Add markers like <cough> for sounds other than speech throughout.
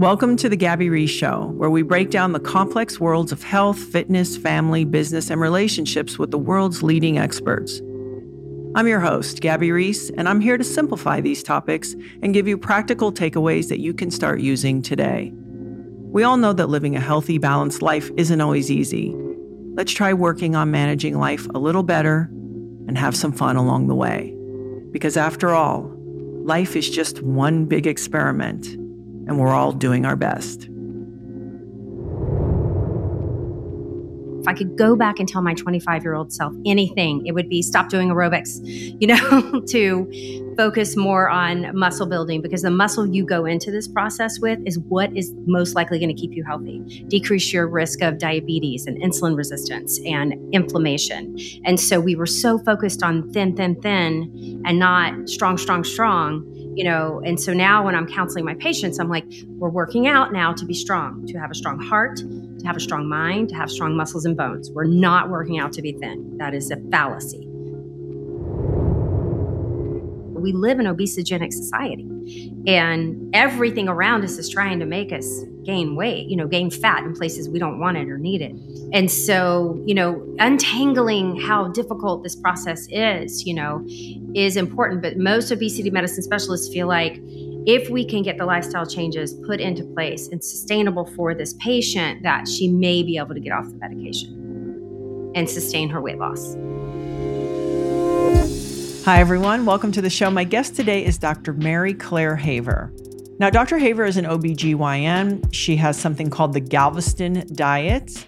Welcome to the Gabby Reece Show, where we break down the complex worlds of health, fitness, family, business, and relationships with the world's leading experts. I'm your host, Gabby Reece, and I'm here to simplify these topics and give you practical takeaways that you can start using today. We all know that living a healthy, balanced life isn't always easy. Let's try working on managing life a little better and have some fun along the way. Because after all, life is just one big experiment and we're all doing our best. If I could go back and tell my 25 year old self anything, it would be stop doing aerobics, you know, <laughs> to focus more on muscle building because the muscle you go into this process with is what is most likely going to keep you healthy, decrease your risk of diabetes and insulin resistance and inflammation. And so we were so focused on thin, thin, thin and not strong, strong, strong you know and so now when i'm counseling my patients i'm like we're working out now to be strong to have a strong heart to have a strong mind to have strong muscles and bones. We're not working out to be thin. That is a fallacy. We live in obesogenic society and everything around us is trying to make us gain weight you know gain fat in places we don't want it or need it and so you know untangling how difficult this process is you know is important but most obesity medicine specialists feel like if we can get the lifestyle changes put into place and sustainable for this patient that she may be able to get off the medication and sustain her weight loss Hi, everyone. Welcome to the show. My guest today is Dr. Mary Claire Haver. Now, Dr. Haver is an OBGYN. She has something called the Galveston Diet.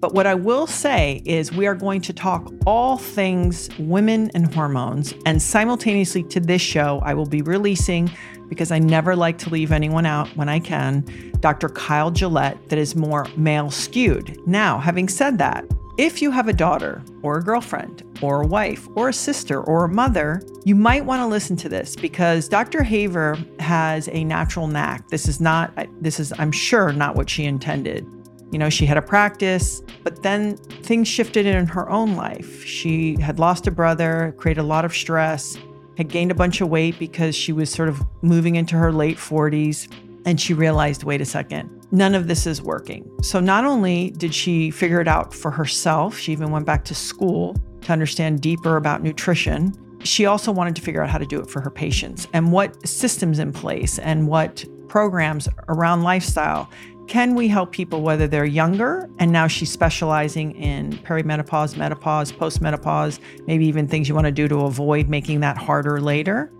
But what I will say is, we are going to talk all things women and hormones. And simultaneously to this show, I will be releasing, because I never like to leave anyone out when I can, Dr. Kyle Gillett that is more male skewed. Now, having said that, if you have a daughter or a girlfriend or a wife or a sister or a mother, you might want to listen to this because Dr. Haver has a natural knack. This is not, this is, I'm sure, not what she intended. You know, she had a practice, but then things shifted in her own life. She had lost a brother, created a lot of stress, had gained a bunch of weight because she was sort of moving into her late 40s. And she realized wait a second, none of this is working. So not only did she figure it out for herself, she even went back to school to understand deeper about nutrition. She also wanted to figure out how to do it for her patients and what systems in place and what programs around lifestyle can we help people whether they're younger and now she's specializing in perimenopause, menopause, postmenopause, maybe even things you want to do to avoid making that harder later.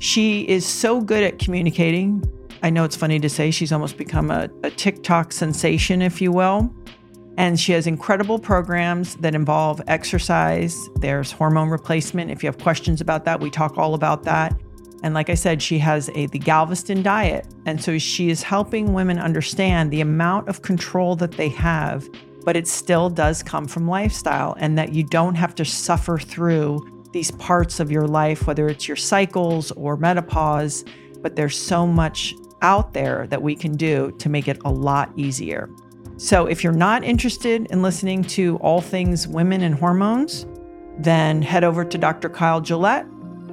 She is so good at communicating I know it's funny to say she's almost become a, a TikTok sensation, if you will. And she has incredible programs that involve exercise. There's hormone replacement. If you have questions about that, we talk all about that. And like I said, she has a the Galveston diet. And so she is helping women understand the amount of control that they have, but it still does come from lifestyle and that you don't have to suffer through these parts of your life, whether it's your cycles or menopause, but there's so much out there that we can do to make it a lot easier. So if you're not interested in listening to all things women and hormones, then head over to Dr. Kyle Gillett,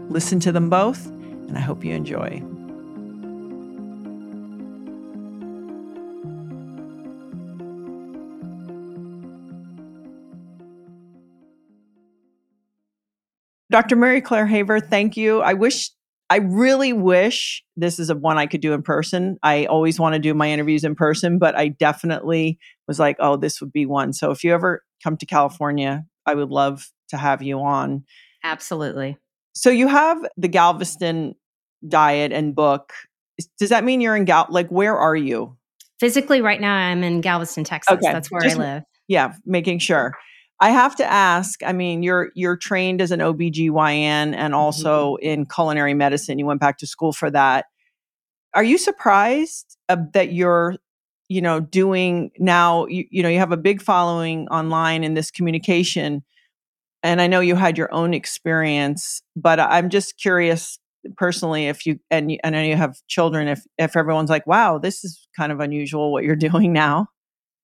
listen to them both, and I hope you enjoy. Dr. Mary Claire Haver, thank you. I wish, I really wish this is a one I could do in person. I always want to do my interviews in person, but I definitely was like, oh, this would be one. So if you ever come to California, I would love to have you on. Absolutely. So you have the Galveston diet and book. Does that mean you're in Gal? Like, where are you? Physically, right now, I'm in Galveston, Texas. Okay. That's where Just, I live. Yeah, making sure. I have to ask, I mean, you're you're trained as an OBGYN and mm-hmm. also mm-hmm. in culinary medicine. You went back to school for that. Are you surprised uh, that you're, you know, doing now you, you know, you have a big following online in this communication and I know you had your own experience, but I'm just curious personally if you and, and I know you have children if if everyone's like, "Wow, this is kind of unusual what you're <laughs> doing now."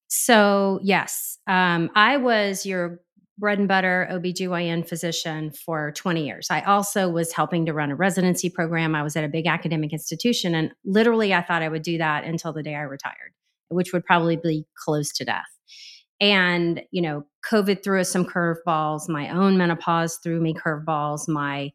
So, yes, um, I was your bread and butter OBGYN physician for 20 years. I also was helping to run a residency program. I was at a big academic institution, and literally, I thought I would do that until the day I retired, which would probably be close to death. And, you know, COVID threw us some curveballs. My own menopause threw me curveballs. My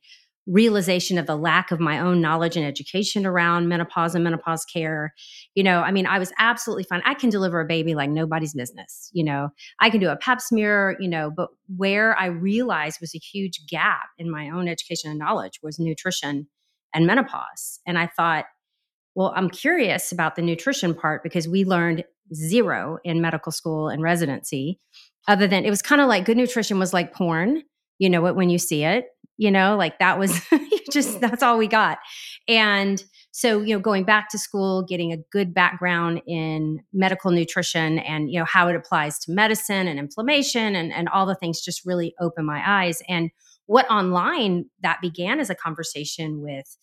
realization of the lack of my own knowledge and education around menopause and menopause care. You know, I mean, I was absolutely fine. I can deliver a baby like nobody's business. You know, I can do a pap smear, you know, but where I realized was a huge gap in my own education and knowledge was nutrition and menopause. And I thought, well, I'm curious about the nutrition part because we learned zero in medical school and residency, other than it was kind of like good nutrition was like porn. You know it when you see it you know like that was <laughs> <laughs> just that's all we got. And so you know going back to school getting a good background in medical nutrition and you know how it applies to medicine and inflammation and, and all the things just really opened my eyes. And what online that began as a conversation with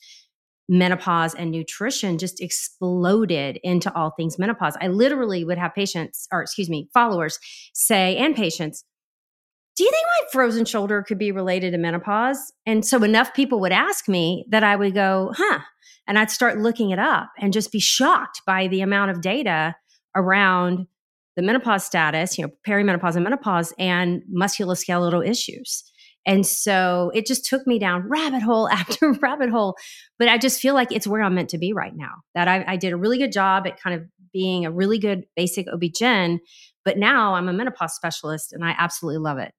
menopause and nutrition just exploded into all things menopause. I literally would have patients or excuse me followers say and patients do you think my frozen shoulder could be related to menopause? And so enough people would ask me that I would go, huh. And I'd start looking it up and just be shocked by the amount of data around the menopause status, you know, perimenopause and menopause and musculoskeletal issues. And so it just took me down rabbit hole <laughs> after rabbit hole. But I just feel like it's where I'm meant to be right now. That I, I did a really good job at kind of being a really good basic OB-GYN, but now I'm a menopause specialist and I absolutely love it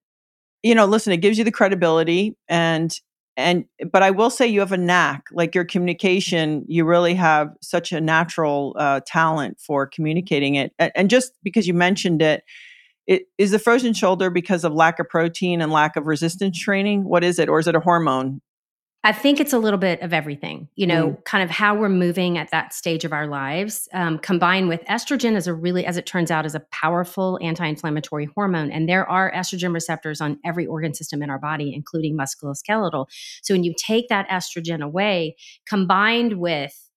you know, listen, it gives you the credibility and and but I will say you have a knack, like your communication, you really have such a natural uh, talent for communicating it. And, and just because you mentioned it, it is the frozen shoulder because of lack of protein and lack of resistance training. What is it, or is it a hormone? I think it's a little bit of everything, you know, mm. kind of how we're moving at that stage of our lives, um, combined with estrogen is a really, as it turns out, is a powerful anti-inflammatory hormone, and there are estrogen receptors on every organ system in our body, including musculoskeletal. So when you take that estrogen away, combined with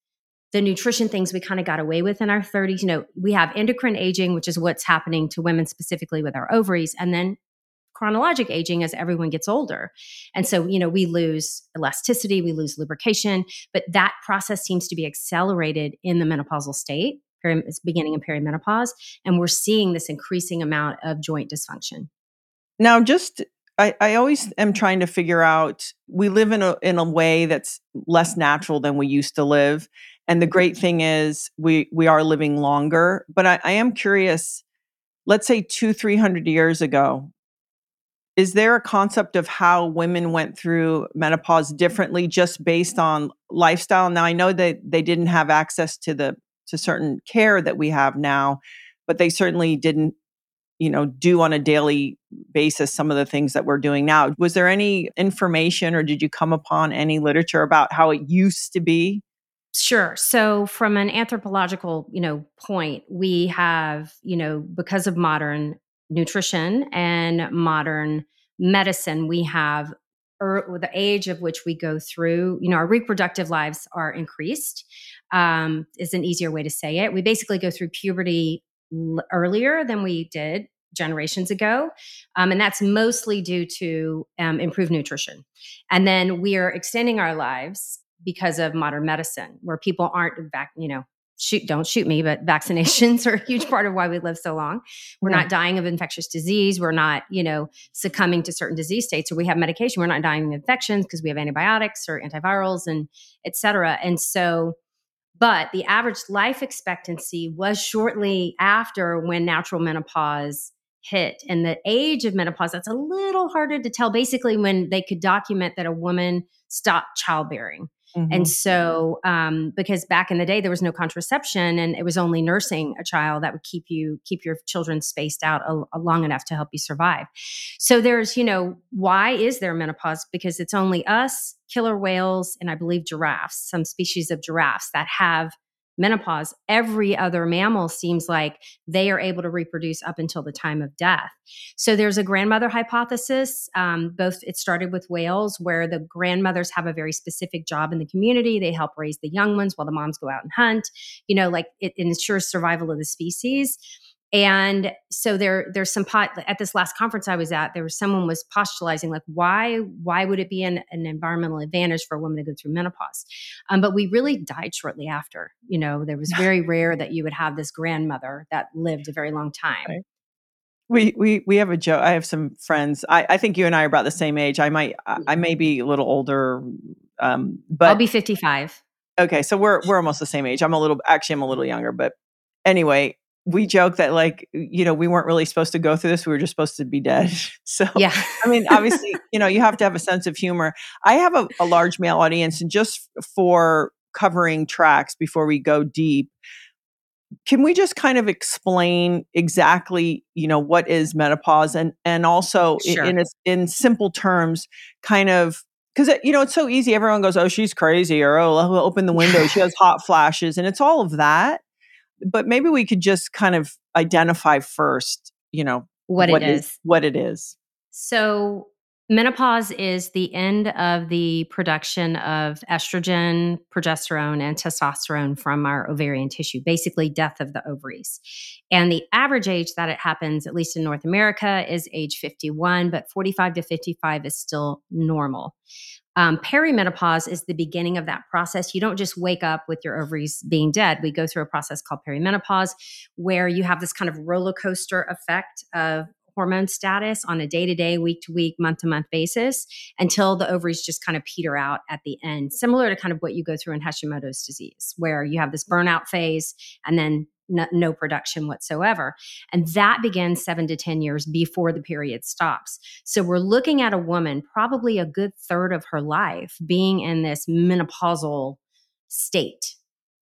the nutrition things we kind of got away with in our 30s, you know, we have endocrine aging, which is what's happening to women specifically with our ovaries, and then chronologic aging as everyone gets older. And so, you know, we lose elasticity, we lose lubrication, but that process seems to be accelerated in the menopausal state, beginning in perimenopause. And we're seeing this increasing amount of joint dysfunction. Now, just I, I always mm-hmm. am trying to figure out we live in a in a way that's less natural than we used to live. And the great mm-hmm. thing is we we are living longer. But I, I am curious, let's say two, three hundred years ago, is there a concept of how women went through menopause differently just based on lifestyle? Now i know that they didn't have access to the to certain care that we have now but they certainly didn't you know do on a daily basis some of the things that we're doing now. Was there any information or did you come upon any literature about how it used to be? Sure. So from an anthropological, you know, point, we have, you know, because of modern nutrition and modern medicine, we have er, the age of which we go through, you know, our reproductive lives are increased, um, is an easier way to say it. We basically go through puberty l- earlier than we did generations ago. Um, and that's mostly due to um, improved nutrition. And then we are extending our lives because of modern medicine, where people aren't back, you know, shoot, don't shoot me, but vaccinations are a huge part of why we live so long. We're yeah. not dying of infectious disease. We're not, you know, succumbing to certain disease states. So we have medication. We're not dying of infections because we have antibiotics or antivirals and et cetera. And so, but the average life expectancy was shortly after when natural menopause hit and the age of menopause that's a little harder to tell basically when they could document that a woman stopped childbearing Mm-hmm. And so, um, because back in the day there was no contraception, and it was only nursing a child that would keep you keep your children spaced out a, a long enough to help you survive. So there's, you know, why is there menopause? Because it's only us, killer whales, and I believe giraffes, some species of giraffes that have menopause, every other mammal seems like they are able to reproduce up until the time of death. So there's a grandmother hypothesis. Um, both it started with whales, where the grandmothers have a very specific job in the community. They help raise the young ones while the moms go out and hunt. You know, like it ensures survival of the species. And so there, there's some pot at this last conference I was at. There was someone was postulating like, why, why would it be an, an environmental advantage for a woman to go through menopause? Um, but we really died shortly after. You know, there was very <laughs> rare that you would have this grandmother that lived a very long time. Right. We we we have a joke. I have some friends. I, I think you and I are about the same age. I might I may be a little older, um, but I'll be fifty five. Okay, so we're we're almost the same age. I'm a little actually I'm a little younger, but anyway, we joke that like you know we weren't really supposed to go through this we were just supposed to be dead. <laughs> So yeah. I mean obviously you know you have to have a sense of humor. I have a, a large male audience and just for covering tracks before we go deep can we just kind of explain exactly you know what is menopause and and also sure. in in, in simple terms kind of because uh, you know it's so easy everyone goes oh she's crazy or oh open the window she has hot flashes and it's all of that but maybe we could just kind of identify first, you know, what, what it is. is. What it is. So menopause is the end of the production of estrogen, progesterone, and testosterone from our ovarian tissue, basically death of the ovaries. And the average age that it happens, at least in North America, is age 51, but 45 to 55 is still normal. Um, perimenopause is the beginning of that process. You don't just wake up with your ovaries being dead. We go through a process called perimenopause where you have this kind of roller coaster effect of hormone status on a day to day, week to week, month to month basis until the ovaries just kind of peter out at the end, similar to kind of what you go through in Hashimoto's disease, where you have this burnout phase and then no, no, production whatsoever. And that begins seven to 10 years before the period stops. So we're looking at a woman, probably a good third of her life, being in this menopausal state.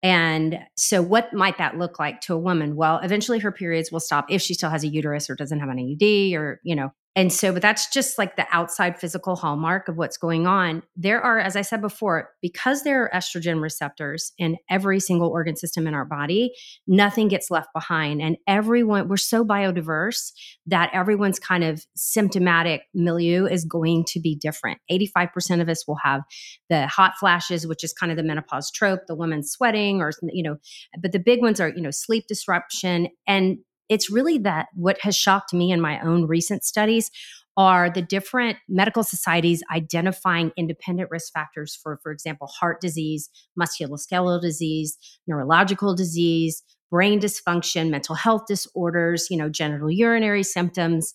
And so, what might that look like to a woman? Well, eventually her periods will stop if she still has a uterus or doesn't have an IUD or, you know, and so, but that's just like the outside physical hallmark of what's going on. There are, as I said before, because there are estrogen receptors in every single organ system in our body, nothing gets left behind. And everyone, we're so biodiverse that everyone's kind of symptomatic milieu is going to be different. 85% of us will have the hot flashes, which is kind of the menopause trope, the woman sweating, or, you know, but the big ones are, you know, sleep disruption. And it's really that what has shocked me in my own recent studies are the different medical societies identifying independent risk factors for, for example, heart disease, musculoskeletal disease, neurological disease, brain dysfunction, mental health disorders, you know, genital urinary symptoms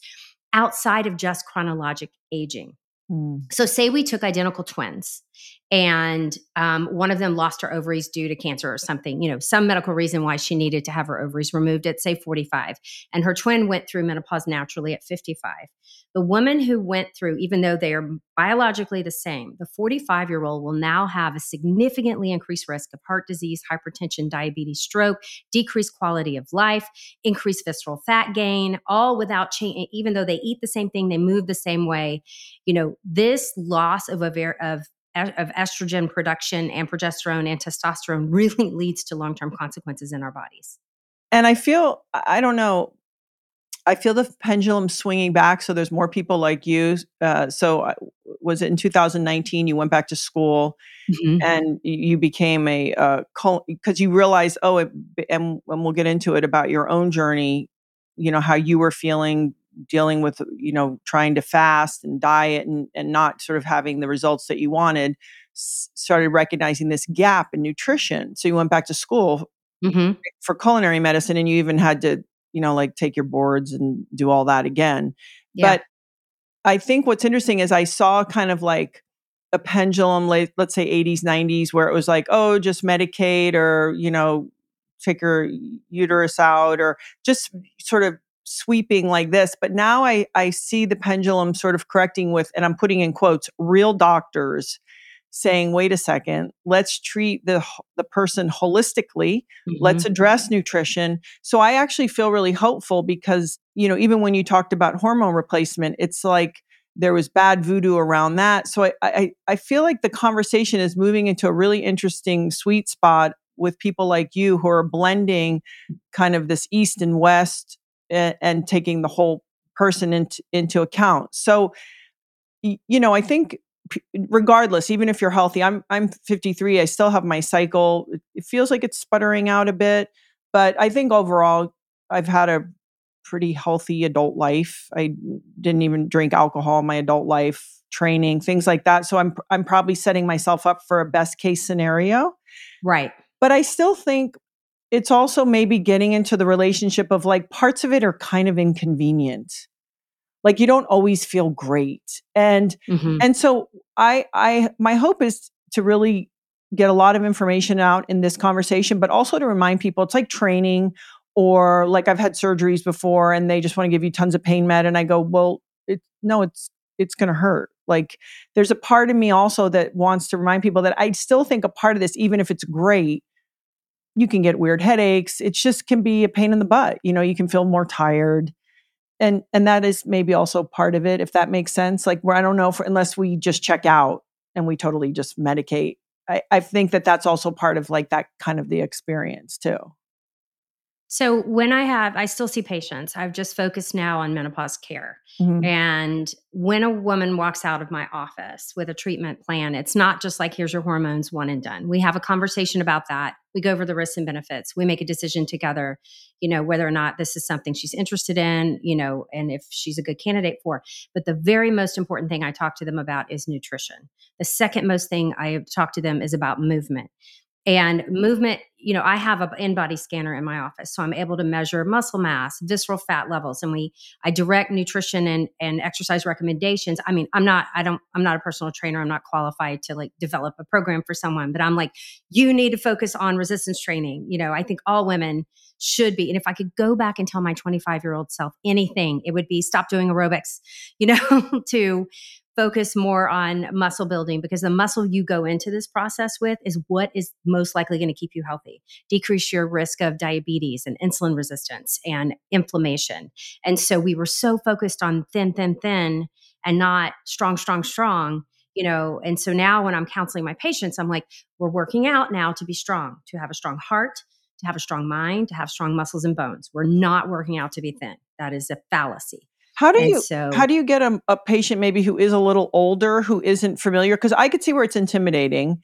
outside of just chronologic aging. Mm. So, say we took identical twins and um, one of them lost her ovaries due to cancer or something, you know, some medical reason why she needed to have her ovaries removed at, say, 45. And her twin went through menopause naturally at 55. The woman who went through, even though they are biologically the same, the 45 year old will now have a significantly increased risk of heart disease, hypertension, diabetes, stroke, decreased quality of life, increased visceral fat gain, all without change. Even though they eat the same thing, they move the same way. You know, this loss of, a, of of estrogen production and progesterone and testosterone really <laughs> leads to long-term consequences in our bodies. And I feel I don't know I feel the pendulum swinging back. So there's more people like you. Uh, so was it in 2019 you went back to school mm-hmm. and you became a because uh, you realized oh it, and, and we'll get into it about your own journey. You know how you were feeling dealing with you know trying to fast and diet and and not sort of having the results that you wanted. S- started recognizing this gap in nutrition. So you went back to school mm-hmm. for culinary medicine and you even had to you know, like take your boards and do all that again. Yeah. But I think what's interesting is I saw kind of like a pendulum, like let's say 80s, 90s, where it was like, oh, just medicaid or, you know, take your uterus out or just sort of sweeping like this. But now I, I see the pendulum sort of correcting with, and I'm putting in quotes, real doctors saying, wait a second, let's treat the, the person holistically. Mm-hmm. Let's address nutrition. So I actually feel really hopeful because, you know, even when you talked about hormone replacement, it's like there was bad voodoo around that. So I, I, I feel like the conversation is moving into a really interesting sweet spot with people like you who are blending kind of this East and West and, and taking the whole person into, into account. So, you know, I think regardless even if you're healthy i'm i'm 53 i still have my cycle. It feels like it's sputtering out a bit but i think overall i've had a pretty healthy adult life. I didn't even drink alcohol in my adult life training things like that. So i'm i'm probably setting myself up for a best case scenario. Right. But i still think it's also maybe getting into the relationship of like parts of it are kind of inconvenient. Like you don't always feel great. And mm-hmm. and so i i my hope is to really get a lot of information out in this conversation but also to remind people it's like training or like i've had surgeries before and they just want to give you tons of pain med and i go well it, no it's it's going to hurt. Like there's a part of me also that wants to remind people that i still think a part of this even if it's great you can get weird headaches it just can be a pain in the butt you know you can feel more tired. And and that is maybe also part of it if that makes sense like where i don't know if, unless we just check out and we totally just medicate I, I think that that's also part of like that kind of the experience too so when I have, I still see patients. I've just focused now on menopause care. Mm-hmm. And when a woman walks out of my office with a treatment plan, it's not just like, here's your hormones, one and done. We have a conversation about that. We go over the risks and benefits. We make a decision together, you know, whether or not this is something she's interested in, you know, and if she's a good candidate for. But the very most important thing I talk to them about is nutrition. The second most thing I talk to them is about movement and movement you know i have an InBody scanner in my office so i'm able to measure muscle mass visceral fat levels and we i direct nutrition and and exercise recommendations. I mean i'm not i don't i'm not a personal trainer. I'm not qualified to like develop a program for someone but i'm like you need to focus on resistance training. You know i think all women should be and if i could go back and tell my 25 year old self anything it would be stop doing aerobics you know <laughs> to focus more on muscle building because the muscle you go into this process with is what is most likely going to keep you healthy, decrease your risk of diabetes and insulin resistance and inflammation. And so we were so focused on thin, thin, thin and not strong, strong, strong. You know, and so now when I'm counseling my patients, I'm like, we're working out now to be strong, to have a strong heart, to have a strong mind, to have strong muscles and bones. We're not working out to be thin. That is a fallacy. How do and you so, how do you get a, a patient maybe who is a little older who isn't familiar? Because I could see where it's intimidating.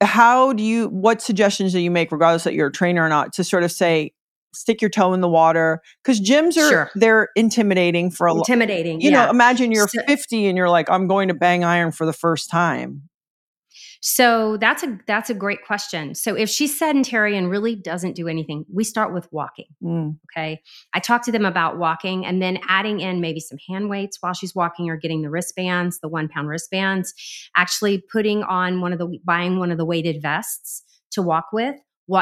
How do you what suggestions do you make, regardless that you're a trainer or not, to sort of say stick your toe in the water? Because gyms are sure. they're intimidating for a lot. Intimidating. You yeah. know, imagine you're so, 50 and you're like, I'm going to bang iron for the first time. So that's a that's a great question. So if she's sedentary and really doesn't do anything, we start with walking. Mm. Okay. I talk to them about walking and then adding in maybe some hand weights while she's walking or getting the wristbands, the one pound wristbands, actually putting on one of the buying one of the weighted vests to walk with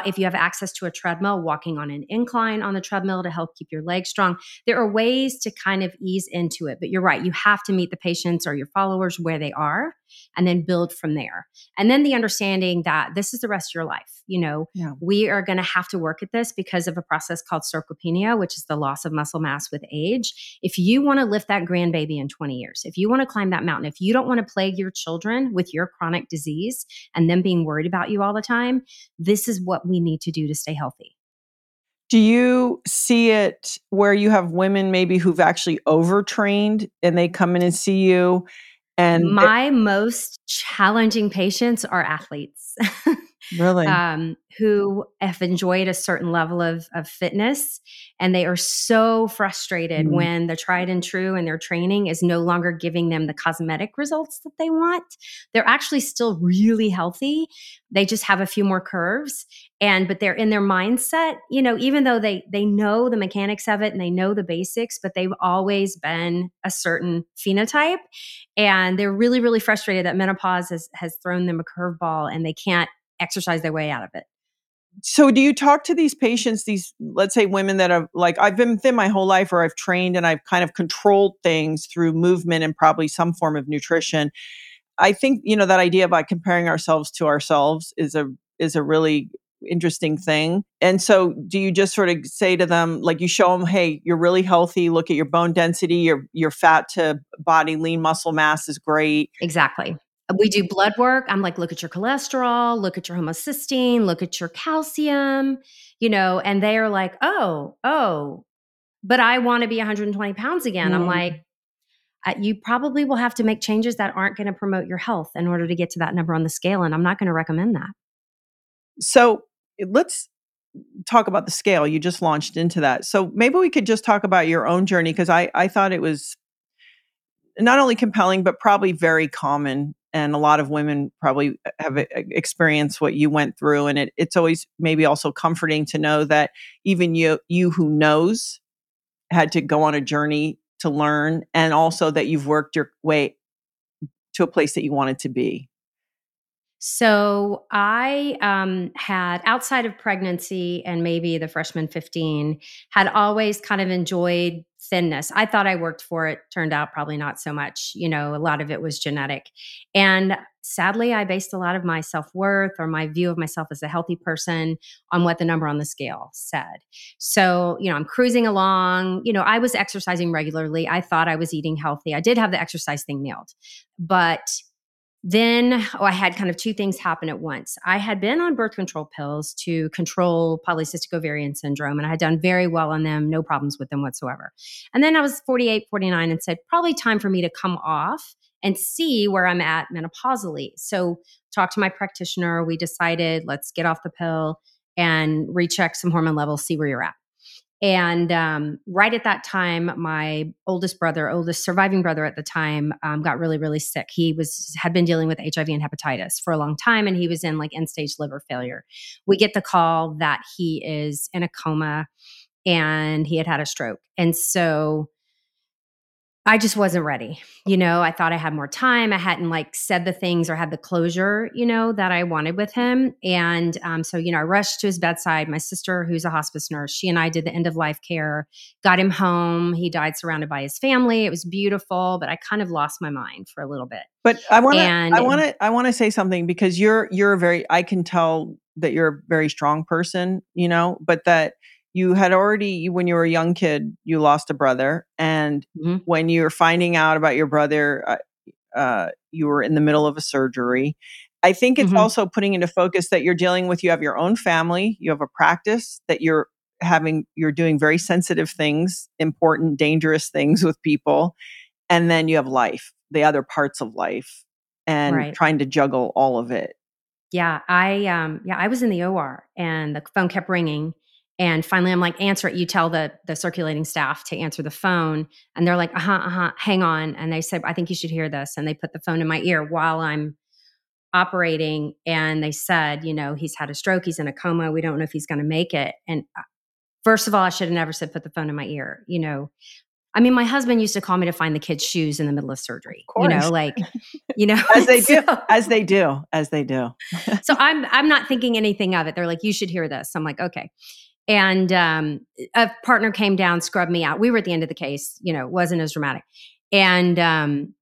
if you have access to a treadmill, walking on an incline on the treadmill to help keep your legs strong. There are ways to kind of ease into it, but you're right. You have to meet the patients or your followers where they are and then build from there. And then the understanding that this is the rest of your life. You know, yeah. we are going to have to work at this because of a process called sarcopenia, which is the loss of muscle mass with age. If you want to lift that grandbaby in 20 years, if you want to climb that mountain, if you don't want to plague your children with your chronic disease and them being worried about you all the time, this is what we need to do to stay healthy. Do you see it where you have women maybe who've actually overtrained and they come in and see you? And my most challenging patients are athletes. <laughs> really? um, who have enjoyed a certain level of, of fitness and they are so frustrated mm. when the tried and true in their training is no longer giving them the cosmetic results that they want. They're actually still really healthy. They just have a few more curves and but they're in their mindset you know even though they they know the mechanics of it and they know the basics but they've always been a certain phenotype and they're really really frustrated that menopause has has thrown them a curveball and they can't exercise their way out of it. So do you talk to these patients these let's say women that have like i've been thin my whole life or i've trained and i've kind of controlled things through movement and probably some form of nutrition i think you know that idea about comparing ourselves to ourselves is a is a really interesting thing. And so do you just sort of say to them like you show them hey you're really healthy look at your bone density your your fat to body lean muscle mass is great. Exactly we do blood work. I'm like, look at your cholesterol, look at your homocysteine, look at your calcium, you know, and they are like, oh, oh, but I want to be 120 pounds again. Mm. I'm like, you probably will have to make changes that aren't going to promote your health in order to get to that number on the scale. And I'm not going to recommend that. So let's talk about the scale. You just launched into that. So maybe we could just talk about your own journey because I, I thought it was not only compelling, but probably very common and a lot of women probably uh, have experienced what you went through and it, it's always maybe also comforting to know that even you you who knows had to go on a journey to learn and also that you've worked your way to a place that you wanted to be. So I um, had, outside of pregnancy and maybe the freshman 15, had always kind of enjoyed thinness. I thought I worked for it, turned out probably not so much. You know, a lot of it was genetic. And sadly, I based a lot of my self worth or my view of myself as a healthy person on what the number on the scale said. So, you know, I'm cruising along. You know, I was exercising regularly. I thought I was eating healthy. I did have the exercise thing nailed, but then oh, I had kind of two things happen at once. I had been on birth control pills to control polycystic ovarian syndrome, and I had done very well on them, no problems with them whatsoever. And then I was 48, 49, and said, probably time for me to come off and see where I'm at menopausally. So, talked to my practitioner. We decided, let's get off the pill and recheck some hormone levels, see where you're at. And um, right at that time, my oldest brother, oldest surviving brother at the time, um, got really, really sick. He was had been dealing with HIV and hepatitis for a long time, and he was in like end stage liver failure. We get the call that he is in a coma, and he had had a stroke. And so I just wasn't ready. You know, I thought I had more time. I hadn't like said the things or had the closure, you know, that I wanted with him. And um, so, you know, I rushed to his bedside. My sister, who's a hospice nurse, she and I did the end of life care, got him home. He died surrounded by his family. It was beautiful, but I kind of lost my mind for a little bit. But I want to, I want to, I want to say something because you're, you're a very, I can tell that you're a very strong person, you know, but that you had already when you were a young kid you lost a brother and mm-hmm. when you were finding out about your brother uh, uh, you were in the middle of a surgery i think it's mm-hmm. also putting into focus that you're dealing with you have your own family you have a practice that you're having you're doing very sensitive things important dangerous things with people and then you have life the other parts of life and right. trying to juggle all of it yeah i um yeah i was in the or and the phone kept ringing and finally, I'm like, answer it. You tell the the circulating staff to answer the phone, and they're like, uh huh, uh huh, hang on. And they said, I think you should hear this. And they put the phone in my ear while I'm operating, and they said, you know, he's had a stroke, he's in a coma, we don't know if he's going to make it. And uh, first of all, I should have never said put the phone in my ear. You know, I mean, my husband used to call me to find the kid's shoes in the middle of surgery. Of you know, like, <laughs> you know, as they <laughs> so, do, as they do, as they do. so <laughs> I'm I'm not thinking anything of it. They're like, you should hear this. I'm like, okay and um, a partner came down, scrubbed me out. We were at the end of the case, you know, it wasn't as dramatic. And um,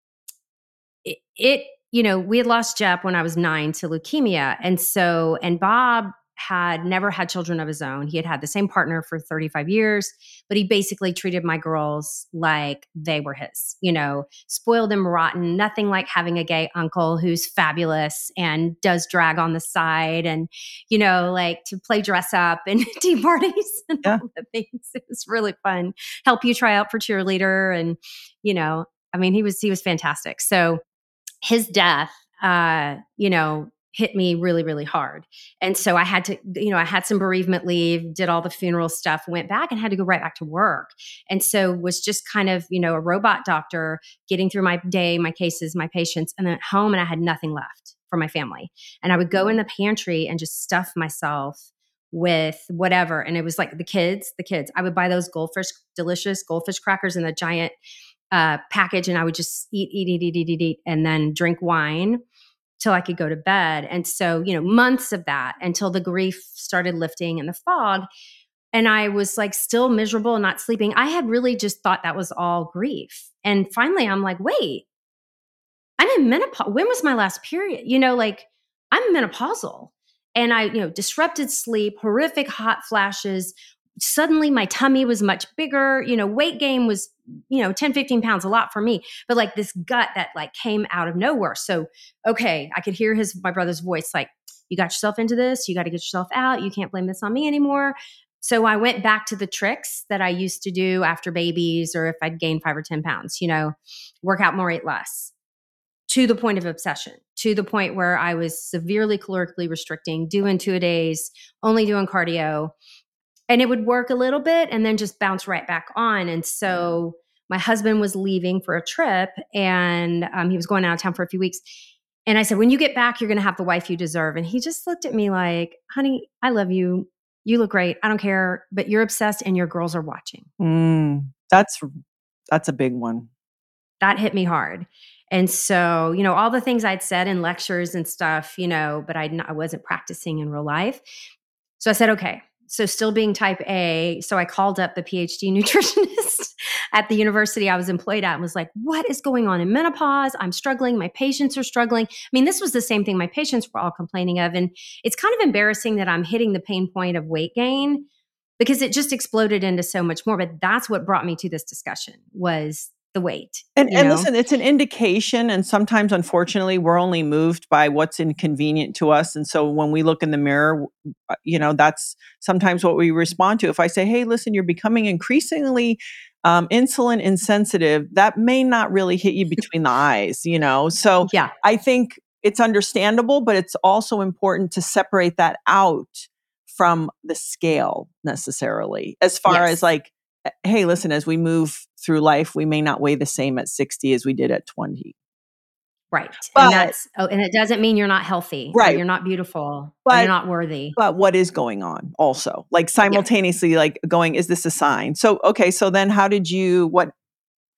it, it, you know, we had lost Jeff when I was nine to leukemia. And so, and Bob had never had children of his own. He had had the same partner for 35 years, but he basically treated my girls like they were his, you know, spoiled them rotten, nothing like having a gay uncle who's fabulous and does drag on the side and, you know, like to play dress up and <laughs> tea parties and yeah. all the things. It was really fun. Help you try out for cheerleader. And, you know, I mean, he was, he was fantastic. So his death, uh, you know, hit me really really hard. And so i had to you know i had some bereavement leave did all the funeral stuff went back and had to go right back to work. And so was just kind of you know a robot doctor getting through my day my cases my patients and then at home and i had nothing left for my family. And i would go in the pantry and just stuff myself with whatever and it was like the kids the kids. I would buy those goldfish delicious goldfish crackers in the giant uh, package and i would just eat eat eat eat eat eat, eat and then drink wine till I could go to bed. And so, you know, months of that until the grief started lifting and the fog. And I was like still miserable and not sleeping. I had really just thought that was all grief. And finally, I'm like, wait, I'm in menopause. When was my last period? You know, like I'm menopausal. And I, you know, disrupted sleep, horrific hot flashes, suddenly my tummy was much bigger you know weight gain was you know 10 15 pounds a lot for me but like this gut that like came out of nowhere. So okay i could hear his my brother's voice like you got yourself into this you got to get yourself out you can't blame this on me anymore. So i went back to the tricks that i used to do after babies or if i'd gained five or 10 pounds you know work out more eat less. To the point of obsession to the point where i was severely calorically restricting doing two a days only doing cardio and it would work a little bit and then just bounce right back on. And so my husband was leaving for a trip and um, he was going out of town for a few weeks. And I said, When you get back, you're going to have the wife you deserve. And he just looked at me like, Honey, I love you. You look great. I don't care, but you're obsessed and your girls are watching. Mm, that's that's a big one. That hit me hard. And so, you know, all the things I'd said in lectures and stuff, you know, but I, I wasn't practicing in real life. So I said, okay, so still being type A. So I called up the PhD <laughs> nutritionist at the university I was employed at and was like, what is going on in menopause? I'm struggling. My patients are struggling. I mean, this was the same thing my patients were all complaining of. And it's kind of embarrassing that I'm hitting the pain point of weight gain because it just exploded into so much more. But that's what brought me to this discussion was the weight. And, and listen, it's an indication. And sometimes, unfortunately, we're only moved by what's inconvenient to us. And so when we look in the mirror, uh, you know, that's sometimes what we respond to. If I say, hey, listen, you're becoming increasingly um, insulin insensitive, that may not really hit you <laughs> between the eyes, you know? So yeah. I think it's understandable, but it's also important to separate that out from the scale necessarily, as far yes. as like, hey, listen, as we move through life, we may not weigh the same at 60 as we did at 20. Right. But, and that's oh, and it doesn't mean you're not healthy. Right. You're not beautiful. But you're not worthy. But what is going on also? Like simultaneously, yeah. like going, is this a sign? So okay, so then how did you what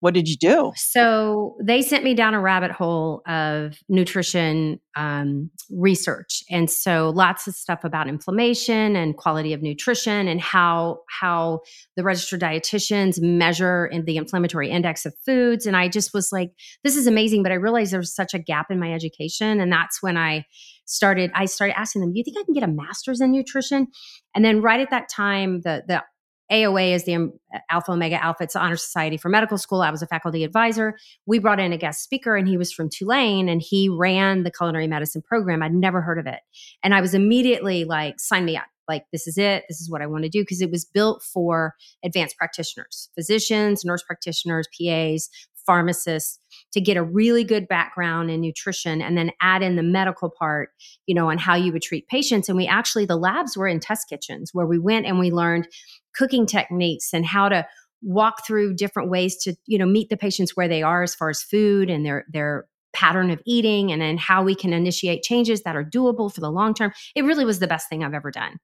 what did you do? So they sent me down a rabbit hole of nutrition um, research, and so lots of stuff about inflammation and quality of nutrition, and how how the registered dietitians measure in the inflammatory index of foods. And I just was like, this is amazing, but I realized there was such a gap in my education, and that's when I started. I started asking them, "Do you think I can get a master's in nutrition?" And then right at that time, the the AOA is the um, Alpha Omega Alpha. It's the Honor Society for Medical School. I was a faculty advisor. We brought in a guest speaker, and he was from Tulane, and he ran the culinary medicine program. I'd never heard of it, and I was immediately like, "Sign me up! Like this is it. This is what I want to do." Because it was built for advanced practitioners, physicians, nurse practitioners, PAs, pharmacists to get a really good background in nutrition and then add in the medical part, you know, on how you would treat patients. And we actually, the labs were in test kitchens where we went and we learned cooking techniques and how to walk through different ways to, you know, meet the patients where they are as far as food and their, their, pattern of eating and then how we can initiate changes that are doable for the long term. It really was the best thing I've ever done.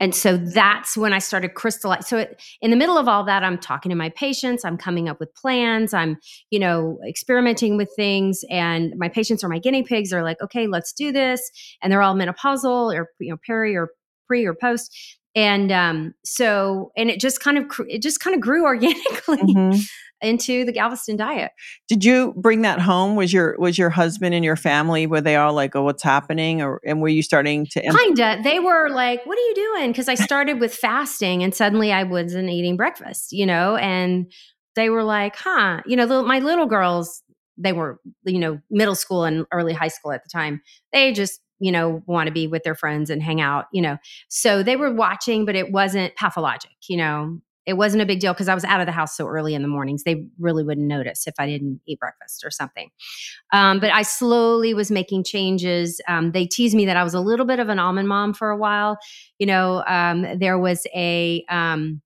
And so that's when I started crystallizing. So it, in the middle of all that, I'm talking to my patients. I'm coming up with plans. I'm, you know, experimenting with things. And my patients are my guinea pigs. They're like, okay, let's do this. And they're all menopausal or, you know, peri or pre or post. and um, so and it just kind of it just kind of grew <laughs> organically mm-hmm. Into the Galveston diet. Did you bring that home? Was your was your husband and your family were they all like, "Oh, what's happening?" Or and were you starting to imp- kinda? They were like, "What are you doing?" Because I started with fasting, and suddenly I wasn't eating breakfast, you know, and they were like, "Huh?" You know, my little girls they were you know middle school and early high school at the time they just you know, want to be with their friends and hang out, you know. So they were watching, but it wasn't pathologic, you know. It wasn't a big deal because I was out of the house so early in the mornings. They really wouldn't notice if I didn't eat breakfast or something. Um, but I slowly was making changes. Um, they teased me that I was a little bit of an almond mom for a while. You know, um, there was a, um,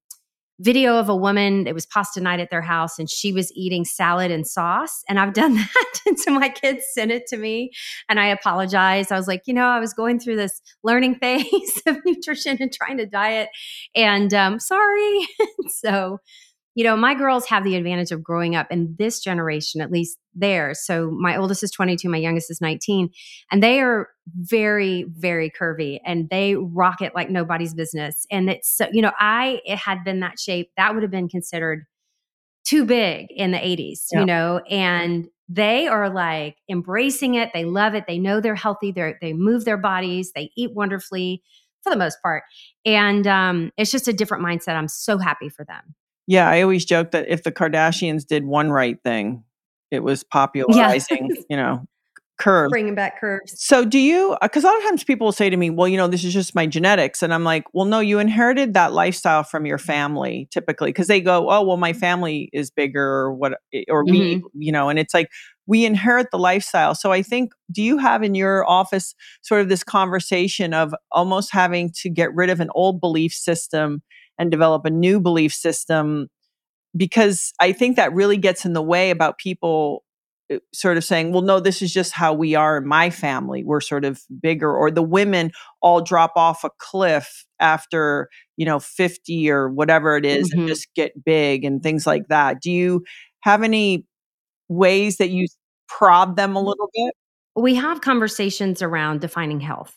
video of a woman it was pasta night at their house and she was eating salad and sauce and i've done <laughs> that and so my kids sent it to me and i apologized. I was like you know i was going through this learning <laughs> phase of nutrition and trying to diet and um, sorry. <laughs> So you know, my girls have the advantage of growing up in this generation, at least there. So my oldest is 22, my youngest is 19, and they are very, very curvy and they rock it like nobody's business. And it's, so, you know, I, it had been that shape, that would have been considered too big in the 80s, yeah. you know, and they are like embracing it. They love it. They know they're healthy. They they move their bodies. They eat wonderfully for the most part. And um, it's just a different mindset. I'm so happy for them. Yeah, I always joke that if the Kardashians did one right thing, it was popularizing, yeah. <laughs> you know, curves. Bringing back curves. So, do you, because uh, a lot of times people will say to me, well, you know, this is just my genetics. And I'm like, well, no, you inherited that lifestyle from your family typically, because they go, oh, well, my family is bigger or what, eh, or mm-hmm. we, you know, and it's like, we inherit the lifestyle. So I think, do you have in your office sort of this conversation of almost having to get rid of an old belief system and develop a new belief system because I think that really gets in the way about people uh, sort of saying, well, no, this is just how we are in my family. We're sort of bigger, or the women all drop off a cliff after, you know, 50 or whatever it is mm-hmm. and just get big and things like that. Do you have any ways that you prod them a little bit? We have conversations around defining health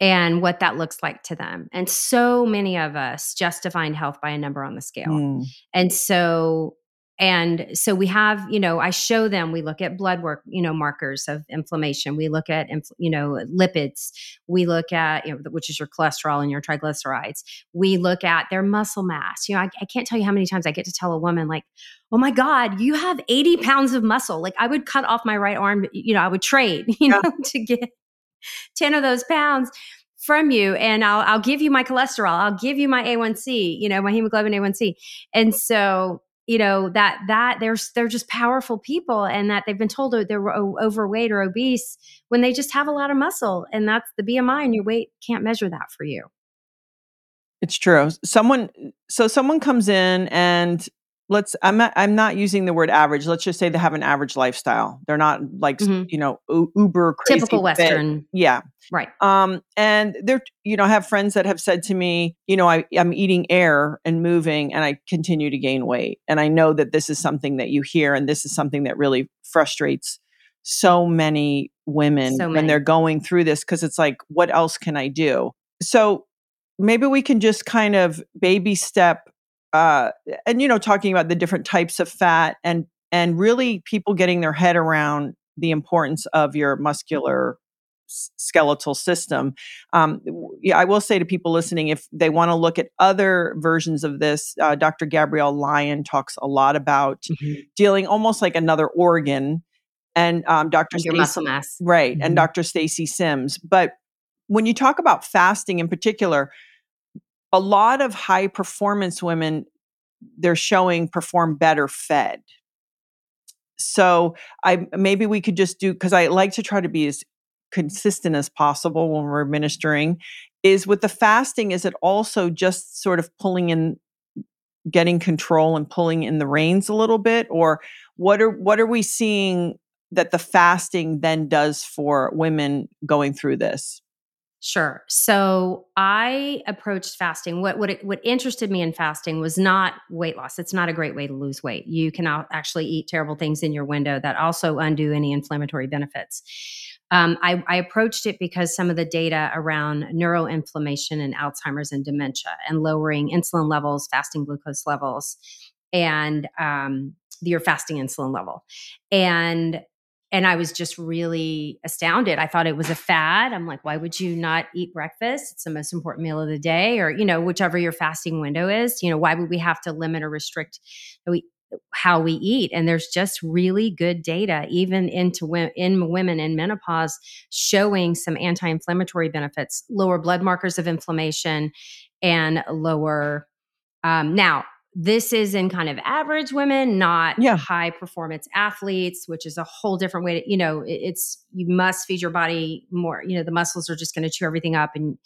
and what that looks like to them. And so many of us just define health by a number on the scale. Mm. And so and so we have you know i show them we look at blood work you know markers of inflammation we look at you know lipids we look at you know which is your cholesterol and your triglycerides we look at their muscle mass you know I, I can't tell you how many times i get to tell a woman like oh my god you have 80 pounds of muscle like i would cut off my right arm you know i would trade <laughs> you know to get <laughs> 10 of those pounds from you and I'll, I'll give you my cholesterol. I'll give you my A1C, you know, my hemoglobin A1C. And so, you know, that, that there's, they're just powerful people and that they've been told they're overweight or obese when they just have a lot of muscle and that's the BMI and your weight can't measure that for you. It's true. Someone, so someone comes in and let's i'm not i'm not using the word average let's just say they have an average lifestyle. They're not like mm-hmm. you know uber crazy typical western. Yeah. Right. Um and they're you know i have friends that have said to me you know I, i'm eating air and moving and i continue to gain weight and i know that this is something that you hear and this is something that really frustrates so many women so many. when they're going through this because it's like what else can i do? So maybe we can just kind of baby step uh, and you know talking about the different types of fat and and really people getting their head around the importance of your muscular skeletal system. Um, yeah, I will say to people listening, if they want to look at other versions of this, uh, Dr. Gabrielle Lyon talks a lot about mm-hmm. dealing almost like another organ, and um, Dr. Stacy, muscle mass, right, mm-hmm. and Dr. Stacy Sims. But when you talk about fasting in particular, a lot of high performance women they're showing perform better fed. So i maybe we could just do because i like to try to be as consistent as possible when we're administering is with the fasting is it also just sort of pulling in getting control and pulling in the reins a little bit? Or what are what are we seeing that the fasting then does for women going through this Sure. So I approached fasting. What what it, what interested me in fasting was not weight loss. It's not a great way to lose weight. You can actually eat terrible things in your window that also undo any inflammatory benefits. Um, I, I, approached it because some of the data around neuroinflammation and Alzheimer's and dementia and lowering insulin levels, fasting glucose levels, and um, your fasting insulin level. And and I was just really astounded. I thought it was a fad. I'm like, why would you not eat breakfast? It's the most important meal of the day, or you know, whichever your fasting window is. You know, why would we have to limit or restrict how we eat? And there's just really good data, even into in women in menopause, showing some anti-inflammatory benefits, lower blood markers of inflammation, and lower. Um, now, this is in kind of average women, not yeah. high performance athletes, which is a whole different way to, you know, it, it's you must feed your body more. You know, the muscles are just going to chew everything up, and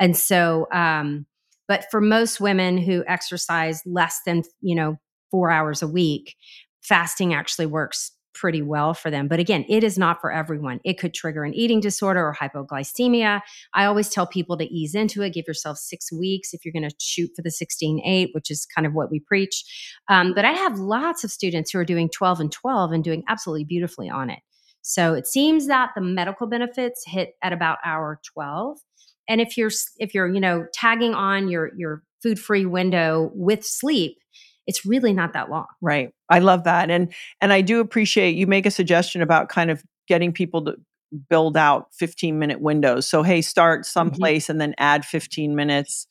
and so, um, but for most women who exercise less than you know four hours a week, fasting actually works pretty well for them. But again, it is not for everyone. It could trigger an eating disorder or hypoglycemia. I always tell people to ease into it, give yourself six weeks if you're going to shoot for the 16 8, which is kind of what we preach. Um, but I have lots of students who are doing 12 and 12 and doing absolutely beautifully on it. So it seems that the medical benefits hit at about hour 12. And if you're if you're, you know, tagging on your your food free window with sleep, it's really not that long. Right. I love that. And and I do appreciate you make a suggestion about kind of getting people to build out 15 minute windows. So hey, start mm-hmm. someplace mm-hmm. and then add 15 minutes.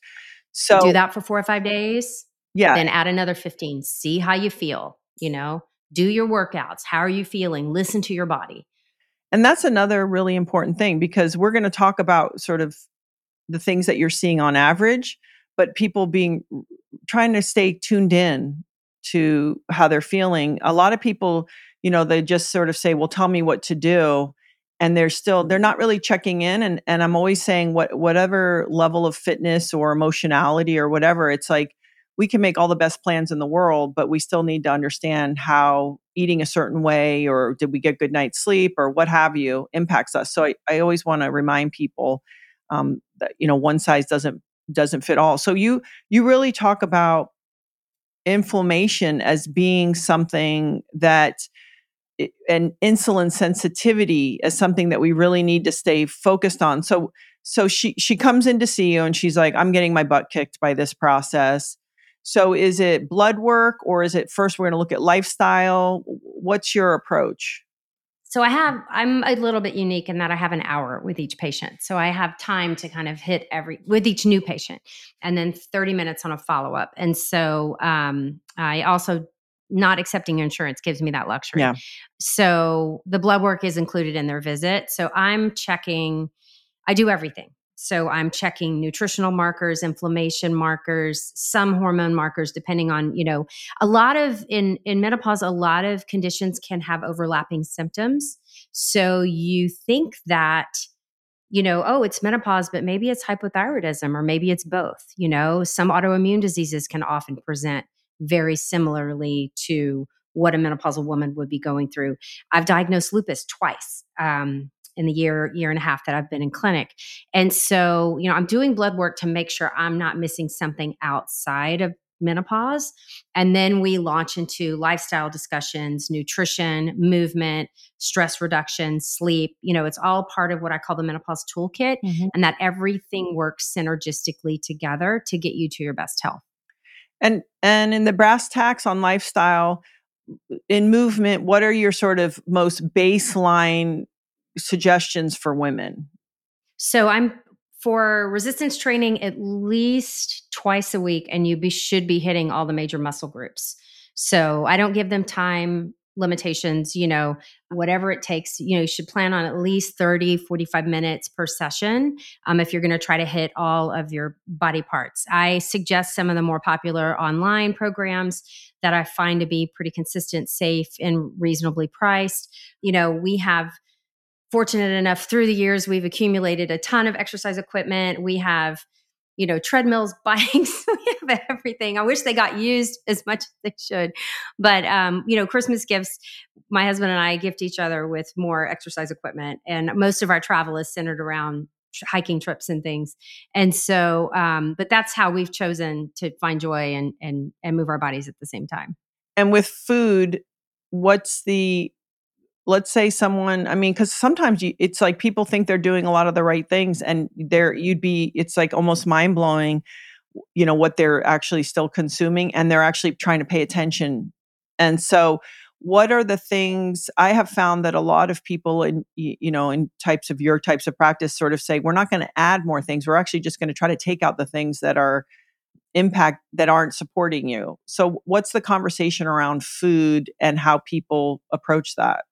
So do that for 4 or 5 days. Yeah. Then add another 15. See how you feel, you know? Do your workouts. How are you feeling? Listen to your body. And that's another really important thing because we're going to talk about sort of the things that you're seeing on average, but people being trying to stay tuned in to how they're feeling. A lot of people, you know, they just sort of say, "Well, tell me what to do." And they're still they're not really checking in and and I'm always saying what whatever level of fitness or emotionality or whatever, it's like we can make all the best plans in the world, but we still need to understand how eating a certain way or did we get good night's sleep or what have you impacts us. So I, I always want to remind people um, that you know one size doesn't doesn't fit all. So you you really talk about inflammation as being something that and insulin sensitivity as something that we really need to stay focused on. So so she she comes in to see you and she's like I'm getting my butt kicked by this process. So is it blood work or is it first we're going to look at lifestyle? What's your approach? So I have I'm a little bit unique in that I have an hour with each patient. So I have time to kind of hit every with each new patient and then 30 minutes on a follow-up. And so um, I also not accepting insurance gives me that luxury. Yeah. So the blood work is included in their visit. So I'm checking I do everything. So I'm checking nutritional markers, inflammation markers, some hormone markers, depending on, you know, a lot of in, in menopause, a lot of conditions can have overlapping symptoms. So you think that, you know, oh, it's menopause, but maybe it's hypothyroidism or maybe it's both. You know, some autoimmune diseases can often present very similarly to what a menopausal woman would be going through. I've diagnosed lupus twice. Um, in the year year and a half that I've been in clinic. And so, you know, I'm doing blood work to make sure I'm not missing something outside of menopause. And then we launch into lifestyle discussions, nutrition, movement, stress reduction, sleep. You know, it's all part of what I call the menopause toolkit, mm-hmm. and that everything works synergistically together to get you to your best health. And and in the brass tacks on lifestyle, in movement, what are your sort of most baseline suggestions for women? So I'm for resistance training at least twice a week, and you be, should be hitting all the major muscle groups. So I don't give them time limitations, you know, whatever it takes, you know, you should plan on at least 30, 45 minutes per session um, if you're going to try to hit all of your body parts. I suggest some of the more popular online programs that I find to be pretty consistent, safe, and reasonably priced. You know, we have fortunate enough through the years we've accumulated a ton of exercise equipment. We have you know treadmills <laughs> bikes we have everything. I wish they got used as much as they should. But um, you know christmas gifts my husband and i gift each other with more exercise equipment and most of our travel is centered around hiking trips and things. And so um, but that's how we've chosen to find joy and and and move our bodies at the same time. And with food what's the let's say someone i mean because sometimes you, it's like people think they're doing a lot of the right things and there you'd be it's like almost mind-blowing you know what they're actually still consuming and they're actually trying to pay attention. And so what are the things i have found that a lot of people in you know in types of your types of practice sort of say we're not going to add more things. We're actually just going to try to take out the things that are impact that aren't supporting you. So what's the conversation around food and how people approach that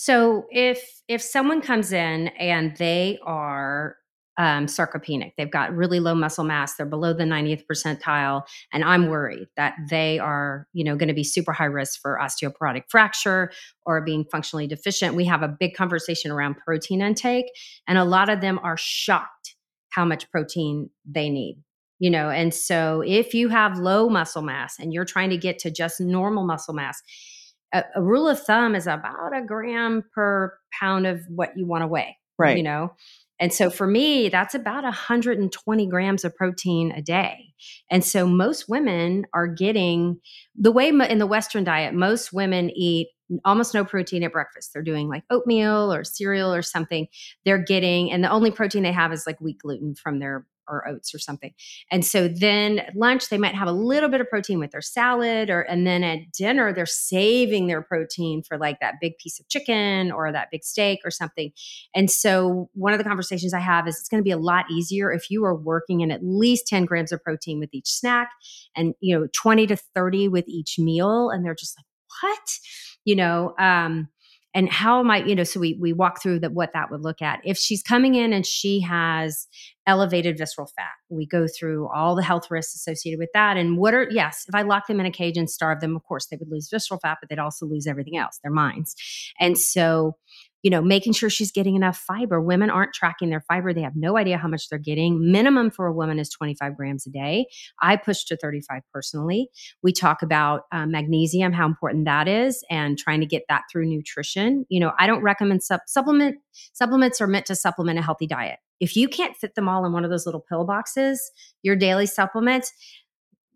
so if if someone comes in and they are um, sarcopenic, they've got really low muscle mass, they're below the 90th percentile, and I'm worried that they are, you know, going to be super high risk for osteoporotic fracture or being functionally deficient. We have a big conversation around protein intake, and a lot of them are shocked how much protein they need you know and so if you have low muscle mass and you're trying to get to just normal muscle mass a, a rule of thumb is about a gram per pound of what you want to weigh. Right. You know, and so for me, that's about 120 grams of protein a day. And so most women are getting the way in the Western diet, most women eat almost no protein at breakfast. They're doing like oatmeal or cereal or something. They're getting, and the only protein they have is like wheat gluten from their or oats or something. And so then at lunch they might have a little bit of protein with their salad or and then at dinner they're saving their protein for like that big piece of chicken or that big steak or something. And so one of the conversations I have is it's going to be a lot easier if you are working in at least 10 grams of protein with each snack and you know 20 to 30 with each meal and they're just like what? You know, um and how am i you know so we we walk through that what that would look at if she's coming in and she has elevated visceral fat. We go through all the health risks associated with that and what are yes if i lock them in a cage and starve them of course they would lose visceral fat but they'd also lose everything else their minds. And so you know, making sure she's getting enough fiber. Women aren't tracking their fiber. They have no idea how much they're getting. Minimum for a woman is 25 grams a day. I push to 35 personally. We talk about uh, magnesium, how important that is, and trying to get that through nutrition. You know, I don't recommend sup- supplement. Supplements are meant to supplement a healthy diet. If you can't fit them all in one of those little pill boxes, your daily supplements,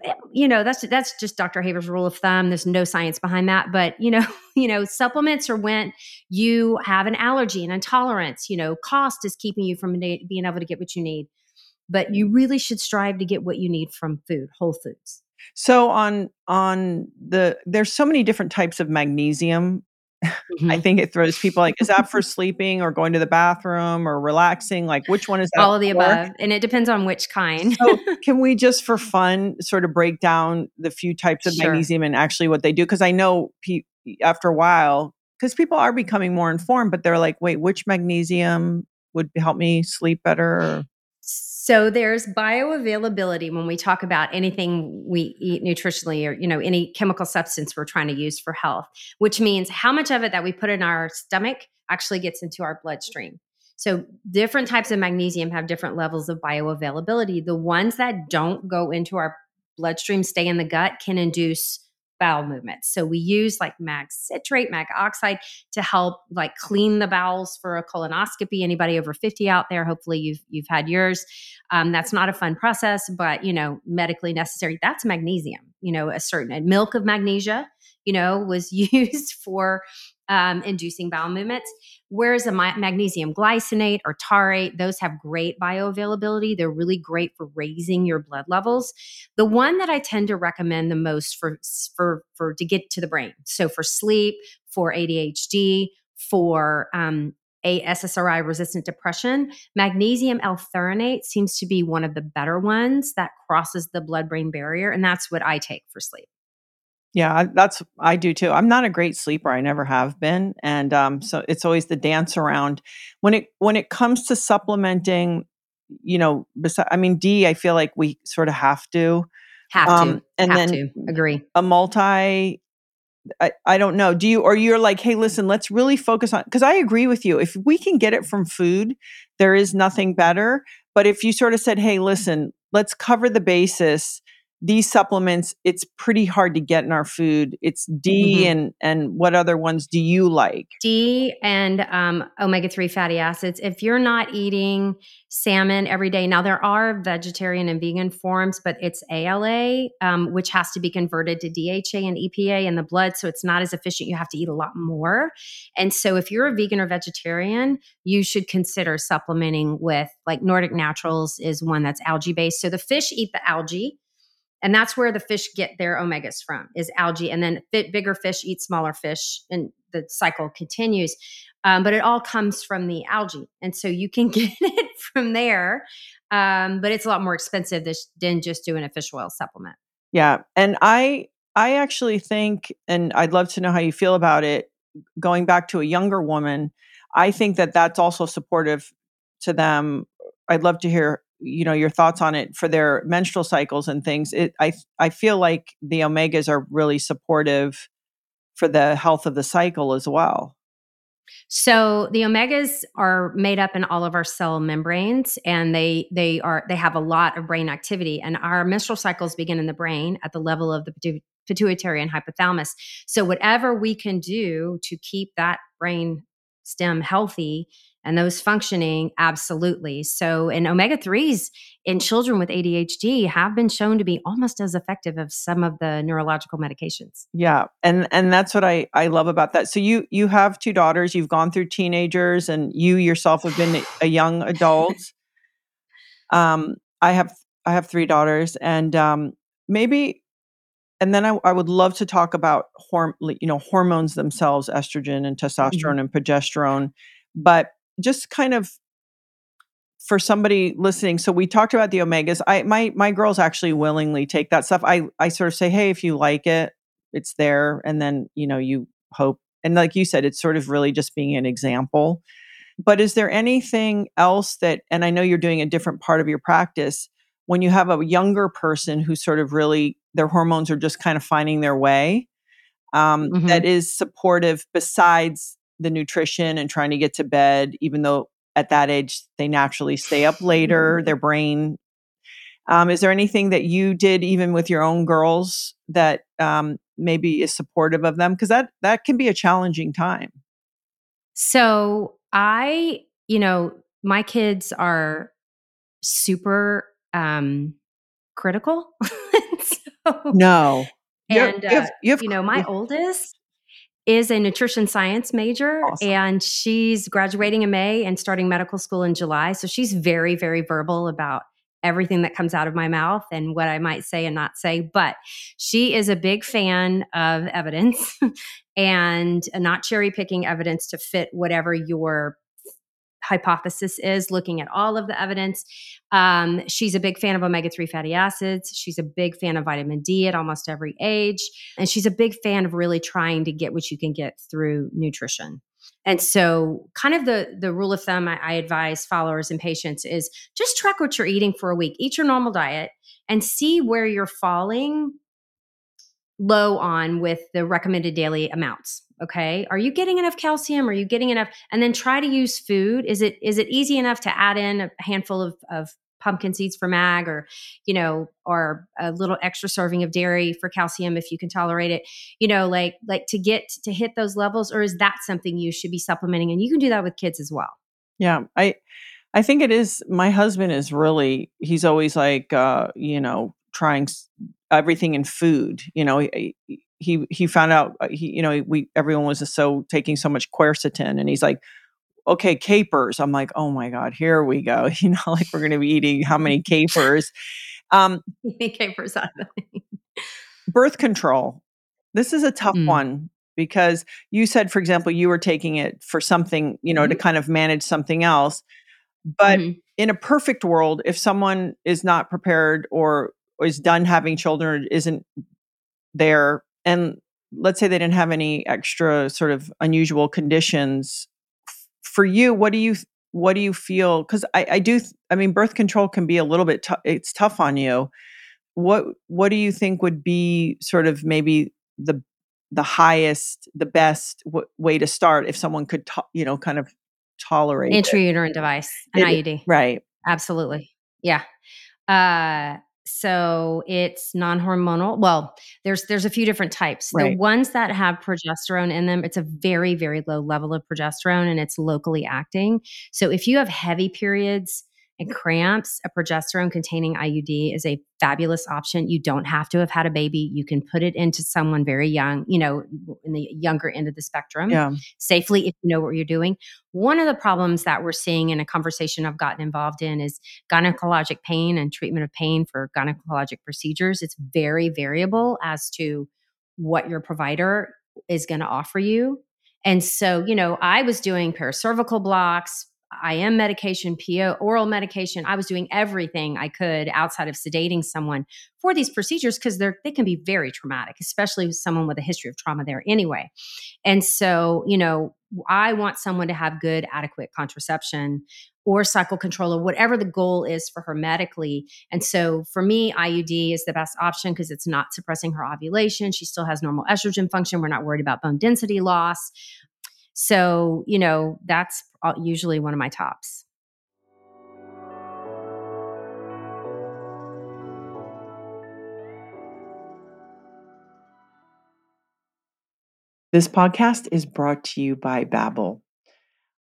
Eh, you know that's that's just dr haver's rule of thumb. There's no science behind that. But you know <laughs> you know supplements are when you have an allergy and intolerance. You know cost is keeping you from being able to get what you need. But you really should strive to get what you need from food whole foods. So on on the there's so many different types of magnesium Mm-hmm. I think it throws people like, is that for sleeping or going to the bathroom or relaxing? Like, which one is that? All of the above. And it depends on which kind. so, <laughs> can we just for fun sort of break down the few types of sure. magnesium and actually what they do? Because I know pe- after a while, because people are becoming more informed, but they're like, wait, which magnesium would help me sleep better? So there's bioavailability when we talk about anything we eat nutritionally or you know any chemical substance we're trying to use for health, which means how much of it that we put in our stomach actually gets into our bloodstream. So different types of magnesium have different levels of bioavailability. The ones that don't go into our bloodstream stay in the gut can induce bowel movements. So we use like mag citrate, mag oxide to help like clean the bowels for a colonoscopy. Anybody over 50 out there, hopefully you've you've had yours. Um, that's not a fun process, but you know, medically necessary. That's magnesium. You know, a certain milk of magnesia, you know, was <laughs> used for um, inducing bowel movements. Whereas a magnesium glycinate or taurate, those have great bioavailability. They're really great for raising your blood levels. The one that I tend to recommend the most for for for to get to the brain, so for sleep, for ADHD, for um, a SSRI resistant depression, magnesium L-threonate seems to be one of the better ones that crosses the blood brain barrier. And that's what I take for sleep. Yeah, that's I do too. I'm not a great sleeper. I never have been, and um, so it's always the dance around. When it when it comes to supplementing, you know, besi- I mean, D, I feel like we sort of have to. Have um, to. And have then to. agree. A multi. I, I don't know. Do you or you're like, hey, listen, let's really focus on because I agree with you. If we can get it from food, there is nothing better. But if you sort of said, hey, listen, let's cover the basis these supplements it's pretty hard to get in our food. It's d mm-hmm. and and what other ones do you like? D and um, omega-3 fatty acids. If you're not eating salmon every day now there are vegetarian and vegan forms but it's ala um, which has to be converted to dha and epa in the blood so it's not as efficient. You have to eat a lot more. And so if you're a vegan or vegetarian you should consider supplementing with like nordic naturals is one that's algae based so the fish eat the algae and that's where the fish get their omegas from is algae. And then bigger fish eat smaller fish and the cycle continues. Um, but it all comes from the algae. And so you can <laughs> get it from there um, but it's a lot more expensive than just doing a fish oil supplement. Yeah. And i i actually think and i'd love to know how you feel about it going back to a younger woman i think that that's also supportive to them. I'd love to hear you know your thoughts on it for their menstrual cycles and things it i i feel like the omegas are really supportive for the health of the cycle as well. So the omegas are made up in all of our cell membranes and they they are they have a lot of brain activity and our menstrual cycles begin in the brain at the level of the pituitary and hypothalamus. So whatever we can do to keep that brain stem healthy and those functioning absolutely. So and omega 3s in children with adhd have been shown to be almost as effective as some of the neurological medications. Yeah and and that's what i i love about that. So you you have two daughters you've gone through teenagers and you yourself have been a young adult. Um i have i have three daughters and um maybe and then I, I would love to talk about horm- you know hormones themselves estrogen and testosterone mm-hmm. and progesterone but just kind of for somebody listening so we talked about the omegas i my my girls actually willingly take that stuff i i sort of say hey if you like it it's there and then you know you hope and like you said it's sort of really just being an example but is there anything else that and i know you're doing a different part of your practice when you have a younger person who sort of really their hormones are just kind of finding their way um, mm-hmm. that is supportive besides the nutrition and trying to get to bed, even though at that age they naturally stay up later, their <laughs> brain. Um, is there anything that you did even with your own girls that um, maybe is supportive of them? Because that that can be a challenging time. So I, you know, my kids are super um, critical. <laughs> so, no. And you, have, you, have, uh, you know, my oldest is a nutrition science major awesome. and she's graduating in May and starting medical school in July. So she's very, very verbal about everything that comes out of my mouth and what I might say and not say. But she is a big fan of evidence <laughs> and not cherry picking evidence to fit whatever your hypothesis is, looking at all of the evidence. Um, she's a big fan of omega 3 fatty acids. She's a big fan of vitamin D at almost every age. And she's a big fan of really trying to get what you can get through nutrition. And so, kind of the the rule of thumb I, I, advise followers and patients is just track what you're eating for a week. Eat your normal diet and see where you're falling low on with the recommended daily amounts okay? Are you getting enough calcium? Are you getting enough? And then try to use food. Is it is it easy enough to add in a handful of, of pumpkin seeds for mag or you know or a little extra serving of dairy for calcium if you can tolerate it? You know like like to get to hit those levels or is that something you should be supplementing? And you can do that with kids as well. Yeah i i think it is my husband is really he's always like uh you know trying everything in food. You know, he he, found out uh, he you know we everyone was so taking so much quercetin, and he's like, okay, capers. I'm like, oh my god, here we go. <laughs> You know, like we're going to be eating how many capers? Um, <laughs> capers out of birth control. This is a tough mm. one because you said, for example, you were taking it for something, you know, mm-hmm. to kind of manage something else. But mm-hmm. in a perfect world, if someone is not prepared or is done having children isn't there and let's say they didn't have any extra sort of unusual conditions for you what do you what do you feel because I, I do i mean birth control can be a little bit t- it's tough on you. What what do you think would be sort of maybe the the highest the best w- way to start if someone could to- you know kind of tolerate intrauterine device an it, iud right. Absolutely. Yeah. Uh So it's non-hormonal. Well, there's there's a few different types. Right. The ones that have progesterone in them, it's a very very low level of progesterone and it's locally acting. So if you have heavy periods and cramps, a progesterone containing IUD is a fabulous option. You don't have to have had a baby. You can put it into someone very young, you know, in the younger end of the spectrum Yeah. safely if you know what you're doing. One of the problems that we're seeing in a conversation I've gotten involved in is gynecologic pain and treatment of pain for gynecologic procedures. It's very variable as to what your provider is going to offer you. And so, you know, I was doing paracervical blocks, IM medication, PO, oral medication. I was doing everything I could outside of sedating someone for these procedures because they're they can be very traumatic, especially with someone with a history of trauma there anyway. And so, you know, I want someone to have good, adequate contraception or cycle control or whatever the goal is for her medically. And so for me, IUD is the best option because it's not suppressing her ovulation. She still has normal estrogen function. We're not worried about bone density loss. So, you know, that's usually one of my tops. This podcast is brought to you by Babbel.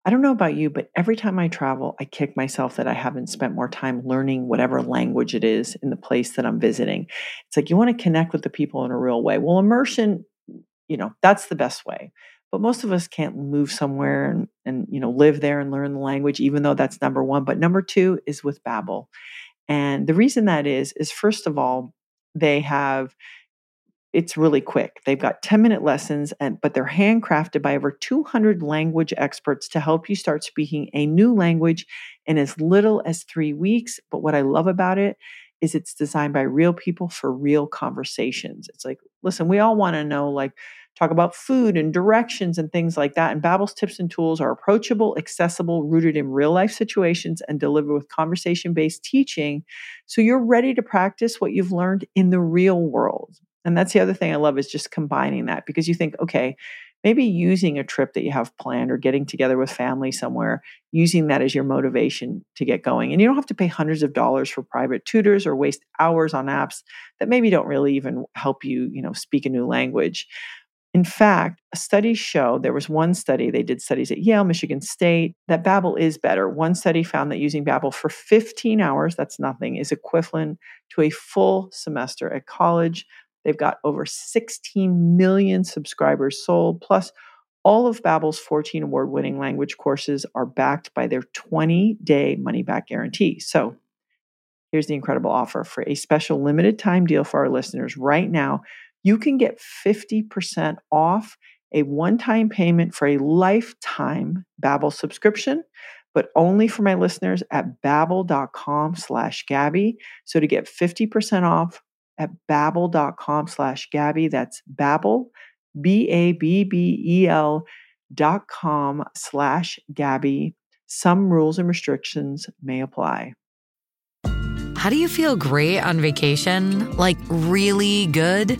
I don't know about you, but every time I travel, I kick myself that I haven't spent more time learning whatever language it is in the place that I'm visiting. It's like you want to connect with the people in a real way. Well, immersion, you know, that's the best way. But most of us can't move somewhere and, and you know live there and learn the language, even though that's number one. But number two is with Babbel. And the reason that is, is first of all, they have it's really quick. They've got 10 minute lessons and but they're handcrafted by over 200 language experts to help you start speaking a new language in as little as 3 weeks. But what I love about it is it's designed by real people for real conversations. It's like, listen, we all want to know like talk about food and directions and things like that. And Babbel's tips and tools are approachable, accessible, rooted in real life situations, and delivered with conversation based teaching. So you're ready to practice what you've learned in the real world. And that's the other thing I love is just combining that because you think, okay, maybe using a trip that you have planned or getting together with family somewhere, using that as your motivation to get going. And you don't have to pay hundreds of dollars for private tutors or waste hours on apps that maybe don't really even help you, you know, speak a new language. In fact, studies show there was one study, they did studies at Yale, Michigan State, that Babbel is better. One study found that using Babbel for 15 hours, that's nothing, is equivalent to a full semester at college. They've got over 16 million subscribers sold, plus all of Babbel's 14 award-winning language courses are backed by their 20-day money-back guarantee. So, here's the incredible offer for a special limited time deal for our listeners right now you can get 50% off a one-time payment for a lifetime Babbel subscription, but only for my listeners at babbel.com slash Gabby. So to get 50% off at babbel.com slash Gabby, that's Babbel, B-A-B-B-E-L dot com slash Gabby. Some rules and restrictions may apply. How do you feel great on vacation? Like really good?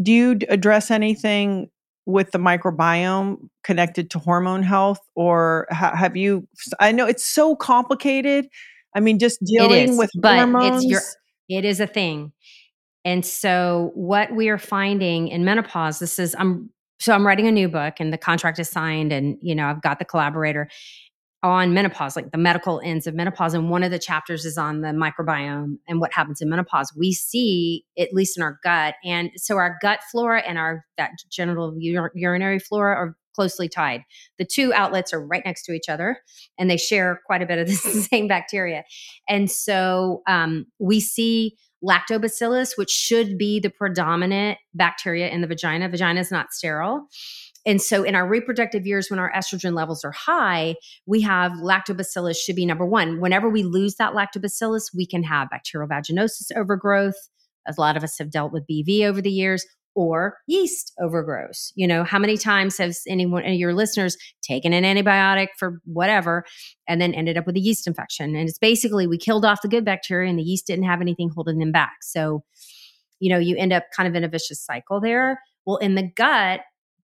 Do you address anything with the microbiome connected to hormone health, or ha- have you? I know it's so complicated. I mean, just dealing is, with but hormones. it's your it is a thing. And so what we are finding in menopause, this is I'm so I'm writing a new book and the contract is signed and you know, I've got the collaborator on menopause, like the medical ends of menopause. And one of the chapters is on the microbiome and what happens in menopause. We see, at least in our gut, and so our gut flora and our that genital ur- urinary flora are closely tied. The two outlets are right next to each other, and they share quite a bit of the <laughs> same bacteria. And so um, we see lactobacillus, which should be the predominant bacteria in the vagina. Vagina is not sterile. And so in our reproductive years, when our estrogen levels are high, we have lactobacillus should be number one. Whenever we lose that lactobacillus, we can have bacterial vaginosis overgrowth. A lot of us have dealt with BV over the years or yeast overgrowth. You know, how many times has anyone any of your listeners taken an antibiotic for whatever and then ended up with a yeast infection? And it's basically we killed off the good bacteria and the yeast didn't have anything holding them back. So, you know, you end up kind of in a vicious cycle there. Well, in the gut,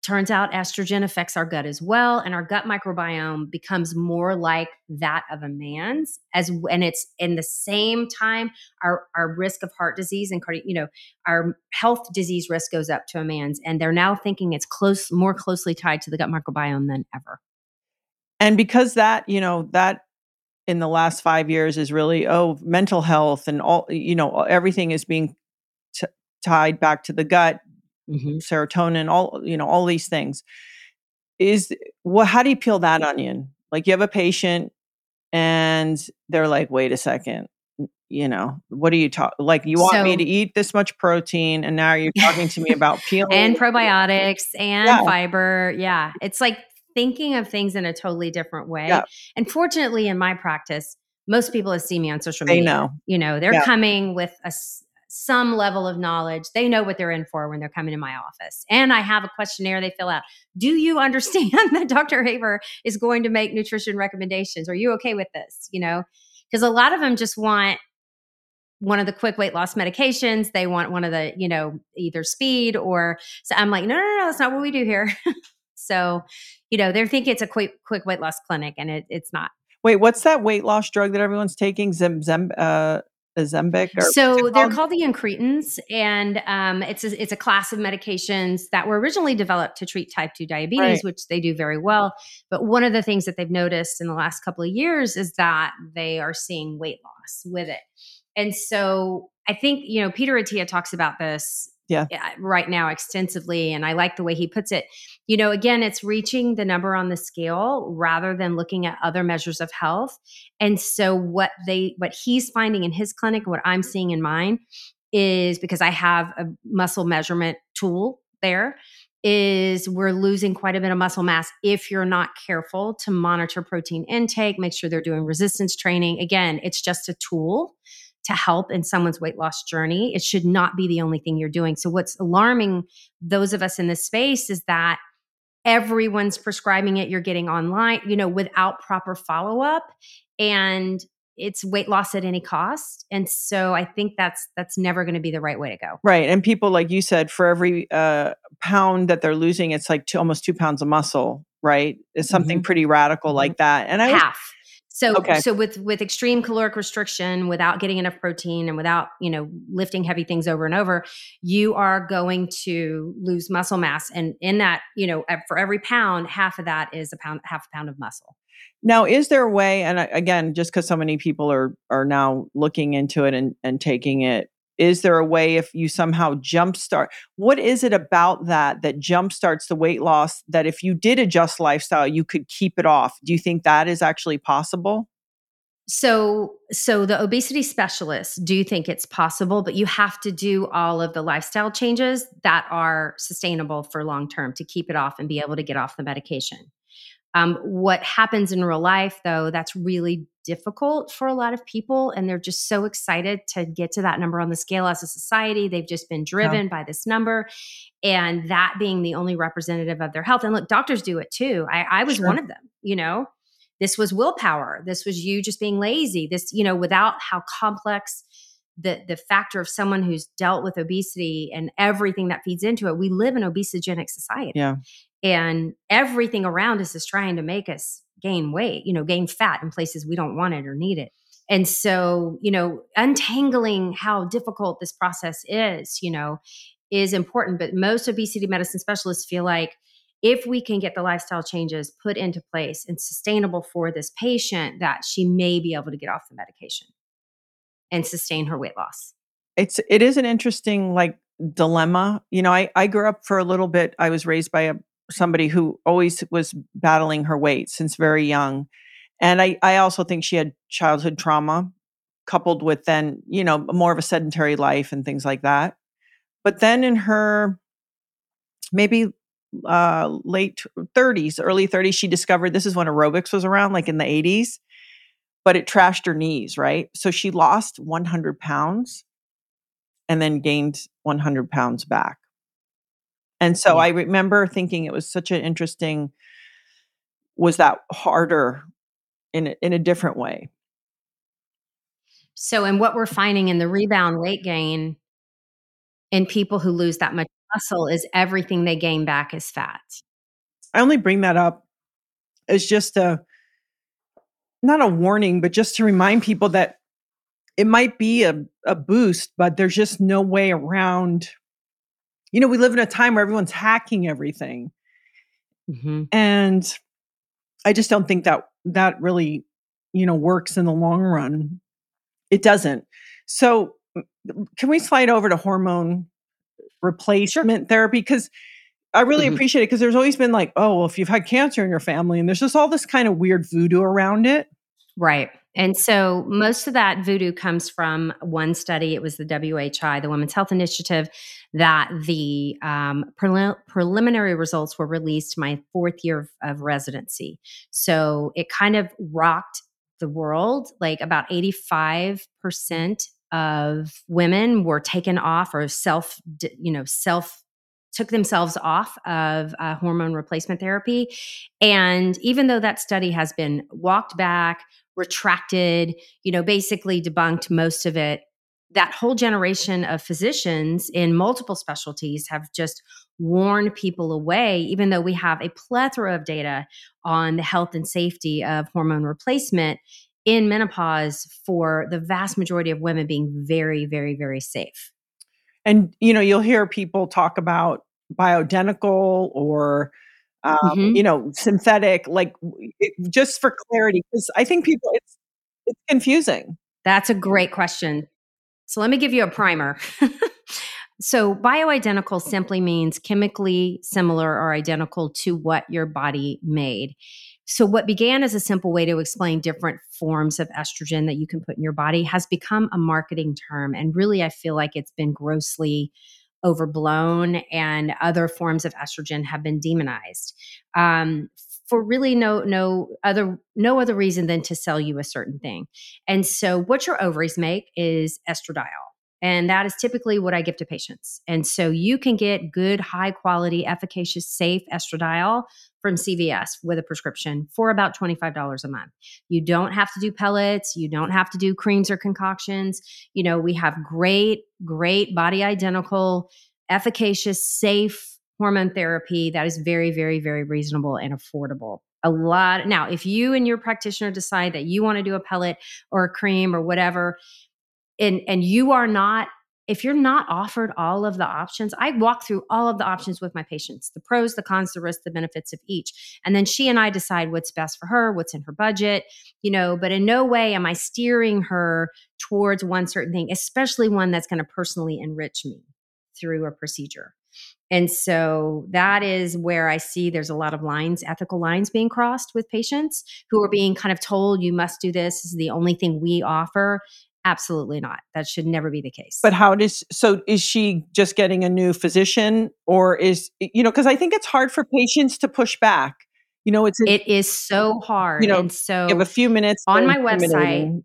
Turns out estrogen affects our gut as well, and our gut microbiome becomes more like that of a man's. As and it's in the same time, our our risk of heart disease and cardi, you know, our health disease risk goes up to a man's, and they're now thinking it's close, more closely tied to the gut microbiome than ever. And because that, you know, that in the last five years is really oh mental health and all you know everything is being t- tied back to the gut mm-hmm. serotonin, all you know, all these things. Is well, How do you peel that onion? Like you have a patient, and they're like, "Wait a second, you know, what are you talking? Like you want so, me to eat this much protein, and now you're talking to me about <laughs> peeling and probiotics and yeah. fiber. Yeah, it's like thinking of things in a totally different way. Yeah. And fortunately, in my practice, most people that see me on social media, they know, you know, they're yeah. coming with a some level of knowledge. They know what they're in for when they're coming to my office. And I have a questionnaire they fill out. Do you <laughs> understand that Dr. Haver is going to make nutrition recommendations? Are you okay with this? You know, because a lot of them just want one of the quick weight loss medications. They want one of the, you know, either speed or so I'm like, no, no, no, that's not what we do here. <laughs> so, you know, they're thinking it's a quick quick weight loss clinic and it, it's not. Wait, what's that weight loss drug that everyone's taking? Zim, Zim, uh, So they're called the incretins, and um, it's a, it's a class of medications that were originally developed to treat type two diabetes, right. which they do very well. But one of the things that they've noticed in the last couple of years is that they are seeing weight loss with it. And so I think you know Peter Attia talks about this yeah. right now extensively. And I like the way he puts it. You know, again, it's reaching the number on the scale rather than looking at other measures of health. And so what they what he's finding in his clinic, what I'm seeing in mine is because I have a muscle measurement tool there is we're losing quite a bit of muscle mass if you're not careful to monitor protein intake, make sure they're doing resistance training. Again, it's just a tool to help in someone's weight loss journey. It should not be the only thing you're doing. So, what's alarming those of us in this space is that everyone's prescribing it, you're getting online, you know, without proper follow up. And it's weight loss at any cost and so i think that's that's never going to be the right way to go right and people like you said for every uh, pound that they're losing it's like two, almost two pounds of muscle right it's something mm-hmm. pretty radical mm-hmm. like that and i half so okay. so with with extreme caloric restriction, without getting enough protein and without, you know, lifting heavy things over and over, you are going to lose muscle mass and in that, you know, for every pound, half of that is a pound half a pound of muscle. Now, is there a way and uh, again, just cuz so many people are are now looking into it and and taking it is there a way if you somehow jumpstart what is it about that that jumpstarts the weight loss that if you did adjust lifestyle you could keep it off? Do you think that is actually possible? So so the obesity specialists do think it's possible but you have to do all of the lifestyle changes that are sustainable for long term to keep it off and be able to get off the medication. Um, what happens in real life, though, that's really difficult for a lot of people. And they're just so excited to get to that number on the scale as a society. They've just been driven yeah. by this number and that being the only representative of their health. And look, doctors do it too. I, I was sure. one of them, you know. This was willpower. This was you just being lazy. This, you know, without how complex the the factor of someone who's dealt with obesity and everything that feeds into it. We live in obesogenic society. Yeah and everything around us is trying to make us gain weight you know gain fat in places we don't want it or need it. And so you know untangling how difficult this process is you know is important but most obesity medicine specialists feel like if we can get the lifestyle changes put into place and sustainable for this patient that she may be able to get off the medication and sustain her weight loss. It's it is an interesting like dilemma. You know i i grew up for a little bit i was raised by a somebody who always was battling her weight since very young. And I, I also think she had childhood trauma coupled with then, you know, more of a sedentary life and things like that. But then in her maybe uh, late 30s, early 30s, she discovered this is when aerobics was around, like in the 80s, but it trashed her knees, right? So she lost 100 pounds and then gained 100 pounds back. And so yeah. I remember thinking it was such an interesting, was that harder in a, in a different way? So, and what we're mm-hmm. finding in the rebound weight gain in people who lose that much muscle is everything they gain back is fat. I only bring that up as just a not a warning, but just to remind people that it might be a, a boost, but there's just no way around. You know, we live in a time where everyone's hacking everything. Mm-hmm. And I just don't think that that really, you know, works in the long run. It doesn't. So, can we slide over to hormone replacement sure. therapy? Because I really mm-hmm. appreciate it because there's always been like, oh, well, if you've had cancer in your family, and there's just all this kind of weird voodoo around it. Right. And so most of that voodoo comes from one study. It was the WHI, the Women's Health Initiative, that the um, prelim- preliminary results were released my fourth year of, of residency. So it kind of rocked the world. Like about 85% of women were taken off or self, you know, self took themselves off of uh, hormone replacement therapy. And even though that study has been walked back, retracted, you know, basically debunked most of it. That whole generation of physicians in multiple specialties have just warned people away, even though we have a plethora of data on the health and safety of hormone replacement in menopause for the vast majority of women being very, very, very safe. And, you know, you'll hear people talk about bioidentical or um, mm-hmm. you know, synthetic, like it, just for clarity, because I think people it's it's confusing. That's a great question. So let me give you a primer. <laughs> so bioidentical simply means chemically similar or identical to what your body made. So, what began as a simple way to explain different forms of estrogen that you can put in your body has become a marketing term. And really, I feel like it's been grossly overblown and other forms of estrogen have been demonized um, for really no no other no other reason than to sell you a certain thing. And so what your ovaries make is estradiol and that is typically what I give to patients. And so you can get good, high quality, efficacious, safe estradiol from CVS with a prescription for about $25 a month. You don't have to do pellets, you don't have to do creams or concoctions. You know, we have great, great body identical, efficacious, safe hormone therapy that is very, very, very reasonable and affordable a lot. Now, if you and your practitioner decide that you want to do a pellet or a cream or whatever, and and you are not if you're not offered all of the options, I walk through all of the options with my patients the pros, the cons, the risks, the benefits of each. And then she and I decide what's best for her, what's in her budget, you know, but in no way am I steering her towards one certain thing, especially one that's going to personally enrich me through a procedure. And so that is where I see there's a lot of lines, ethical lines being crossed with patients who are being kind of told, you must do this. This is the only thing we offer. Absolutely not. That should never be the case. But how does so is she just getting a new physician or is you know because I think it's hard for patients to push back. You know, it's it is so hard. You know, and so give a few minutes on my website.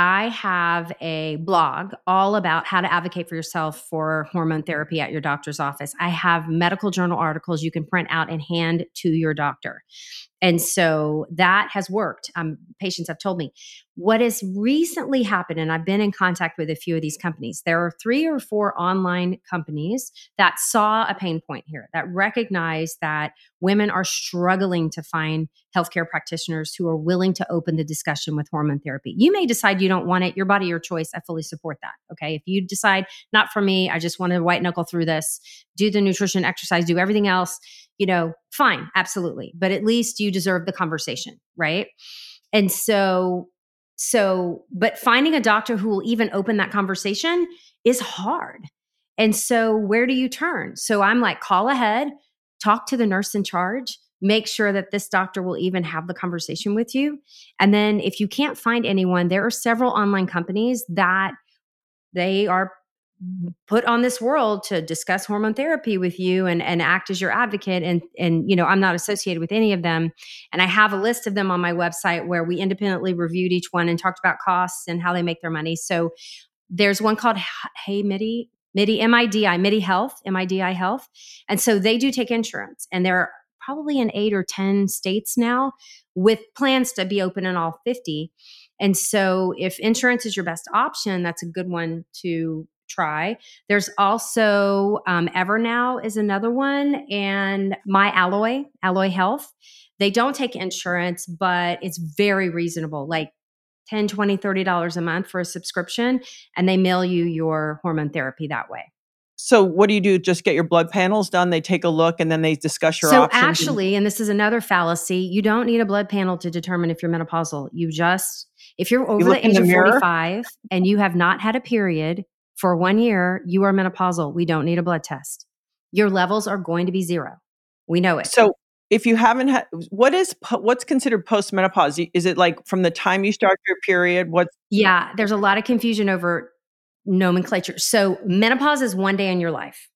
I have a blog all about how to advocate for yourself for hormone therapy at your doctor's office. I have medical journal articles you can print out and hand to your doctor. And so that has worked. Um, patients have told me what has recently happened, and I've been in contact with a few of these companies. There are three or four online companies that saw a pain point here, that recognize that women are struggling to find healthcare practitioners who are willing to open the discussion with hormone therapy. You may decide you don't want it, your body, your choice. I fully support that. Okay. If you decide, not for me, I just want to white knuckle through this, do the nutrition, exercise, do everything else, you know, fine, absolutely. But at least you deserve the conversation, right? And so, so, but finding a doctor who will even open that conversation is hard. And so, where do you turn? So, I'm like, call ahead, talk to the nurse in charge, make sure that this doctor will even have the conversation with you. And then, if you can't find anyone, there are several online companies that they are put on this world to discuss hormone therapy with you and, and act as your advocate and and you know i'm not associated with any of them. And i have a list of them on my website where we independently reviewed each one and talked about costs and how they make their money. So there's one called hey midi midi midi midi health midi health. And so they do take insurance and they're probably in eight or ten states now with plans to be open in all 50 and so if insurance is your best option that's a good one to try. There's also um, Evernow is another one, and My Alloy, Alloy Health. They don't take insurance, but it's very reasonable, like 10, 20, 30 dollars a month for a subscription, and they mail you your hormone therapy that way. So what do you do? Just get your blood panels done. They take a look and then they discuss your so options. So actually, and this is another fallacy, you don't need a blood panel to determine if you're menopausal. You just if you're over you the age the of 45 and you have not had a period, for one year, you are menopausal. We don't need a blood test. Your levels are going to be zero. We know it. So if you haven't had what is what's considered postmenopause is it like from the time you start your period what yeah there's a lot of confusion over nomenclature so menopause is one day in your life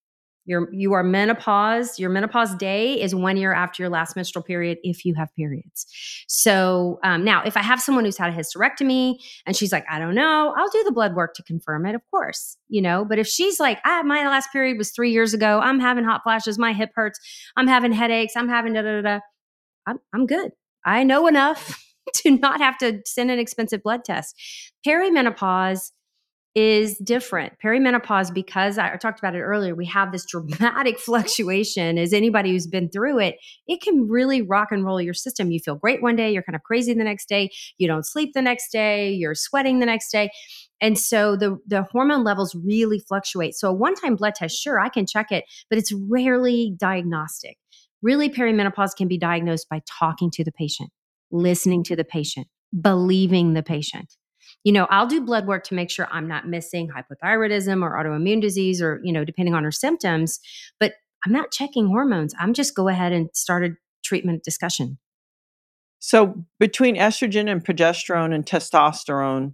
your you are menopause. Your menopause day is one year after your last menstrual period if you have periods. So um, now, if I have someone who's had a hysterectomy and she's like, I don't know, I'll do the blood work to confirm it, of course, you know. But if she's like, ah, my last period was three years ago, I'm having hot flashes, my hip hurts, I'm having headaches, I'm having da da da, I'm I'm good. I know enough <laughs> to not have to send an expensive blood test. Perimenopause is different. Perimenopause, because I talked about it earlier, we have this dramatic <laughs> fluctuation. As anybody who's been through it, it can really rock and roll your system. You feel great one day, you're kind of crazy the next day, you don't sleep the next day, you're sweating the next day. And so the, the hormone levels really fluctuate. So a one time blood test, sure, I can check it, but it's rarely diagnostic. Really, perimenopause can be diagnosed by talking to the patient, listening to the patient, believing the patient you know, I'll do blood work to make sure I'm not missing hypothyroidism or autoimmune disease or, you know, depending on her symptoms, but I'm not checking hormones. I'm just go ahead and start a treatment discussion. So between estrogen and progesterone and testosterone,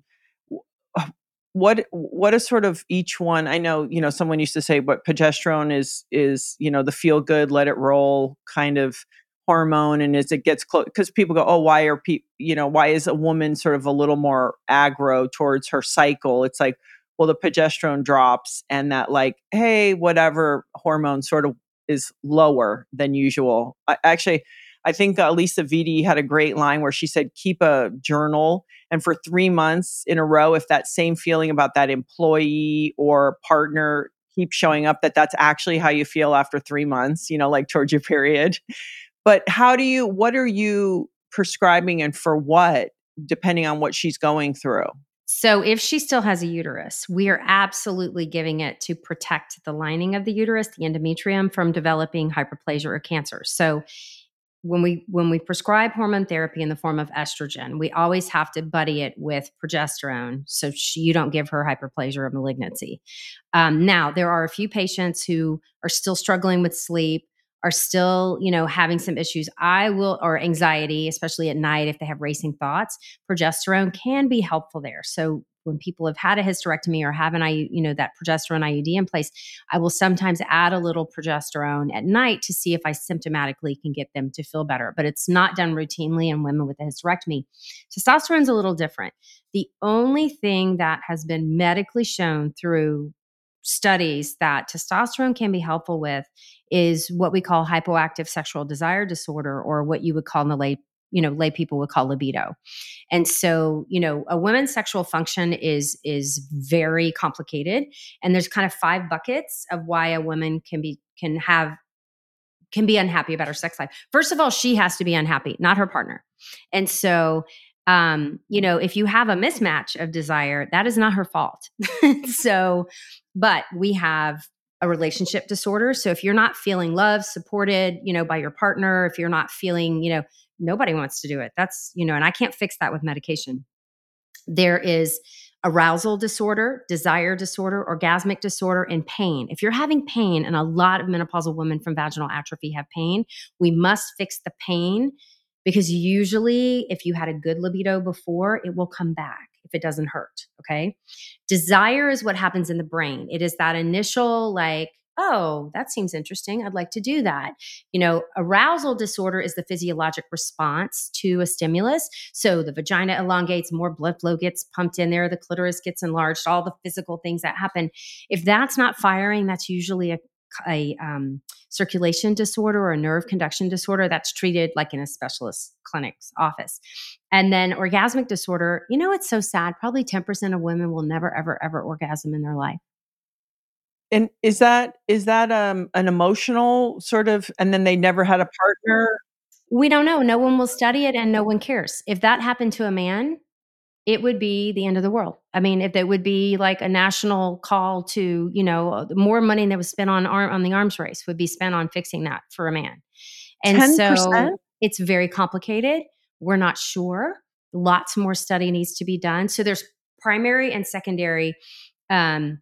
uh, what what is sort of each one? I know you know someone used to say, but progesterone is is you know the feel good, let it roll kind of hormone and as it gets close because people go oh why are people you know why is a woman sort of a little more aggro towards her cycle? It's like well the progesterone drops and that like hey whatever hormone sort of is lower than usual. I, actually i think uh, lisa vitti had a great line where she said keep a journal and for three months in a row if that same feeling about that employee or partner keeps showing up that that's actually how you feel after three months you know like towards your period but how do you, what are you prescribing and for what, depending on what she's going through? So, if she still has a uterus, we are absolutely giving it to protect the lining of the uterus, the endometrium, from developing hyperplasia or cancer. So, when we when we prescribe hormone therapy in the form of estrogen, we always have to buddy it with progesterone, so she, you don't give her hyperplasia or malignancy. Um, now, there are a few patients who are still struggling with sleep are still, you know, having some issues, I will, or anxiety, especially at night if they have racing thoughts, progesterone can be helpful there. So when people have had a hysterectomy or have an I, you know, that progesterone IUD in place, I will sometimes add a little progesterone at night to see if I symptomatically can get them to feel better. But it's not done routinely in women with a hysterectomy. Testosterone's a little different. The only thing that has been medically shown through studies that testosterone can be helpful with is what we call hypoactive sexual desire disorder or what you would call in the lay you know lay people would call libido. And so you know a woman's sexual function is is very complicated and there's kind of five buckets of why a woman can be can have can be unhappy about her sex life. First of all she has to be unhappy not her partner. And so um, you know, if you have a mismatch of desire, that is not her fault. <laughs> so, but we have a relationship disorder. So if you're not feeling loved, supported, you know, by your partner, if you're not feeling, you know, nobody wants to do it. That's, you know, and I can't fix that with medication. There is arousal disorder, desire disorder, orgasmic disorder, and pain. If you're having pain, and a lot of menopausal women from vaginal atrophy have pain, we must fix the pain because usually if you had a good libido before, it will come back. If it doesn't hurt. Okay. Desire is what happens in the brain. It is that initial, like, oh, that seems interesting. I'd like to do that. You know, arousal disorder is the physiologic response to a stimulus. So the vagina elongates, more blood flow gets pumped in there, the clitoris gets enlarged, all the physical things that happen. If that's not firing, that's usually a, a um, circulation disorder or a nerve conduction disorder that's treated like in a specialist clinic's office. And then orgasmic disorder, you know, it's so sad. Probably 10% of women will never, ever, ever orgasm in their life. And is that is that um an emotional sort of and then they never had a partner? We don't know. No one will study it and no one cares. If that happened to a man, it would be the end of the world. I mean, if it would be like a national call to, you know, uh, more money that was spent on arm on the arms race would be spent on fixing that for a man. And 10%? so it's very complicated. We're not sure. Lots more study needs to be done. So there's primary and secondary um,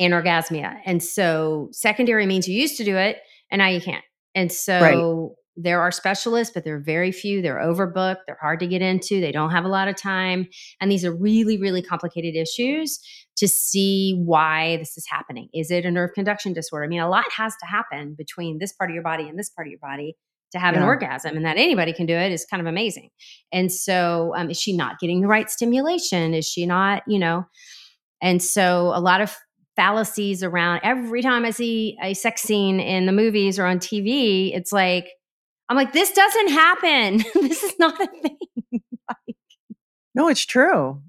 anorgasmia. And so secondary means you used to do it and now you can't. And so right. There are specialists, but they're very few. They're overbooked. They're hard to get into. They don't have a lot of time. And these are really, really complicated issues to see why this is happening. Is it a nerve conduction disorder? I mean, a lot has to happen between this part of your body and this part of your body to have yeah. an orgasm and that anybody can do it is kind of amazing. And so, um, is she not getting the right stimulation? Is she not, you know? And so, a lot of fallacies around every time I see a sex scene in the movies or on TV, it's like, I'm like, this doesn't happen. <laughs> this is not a thing. <laughs> like, no, it's true.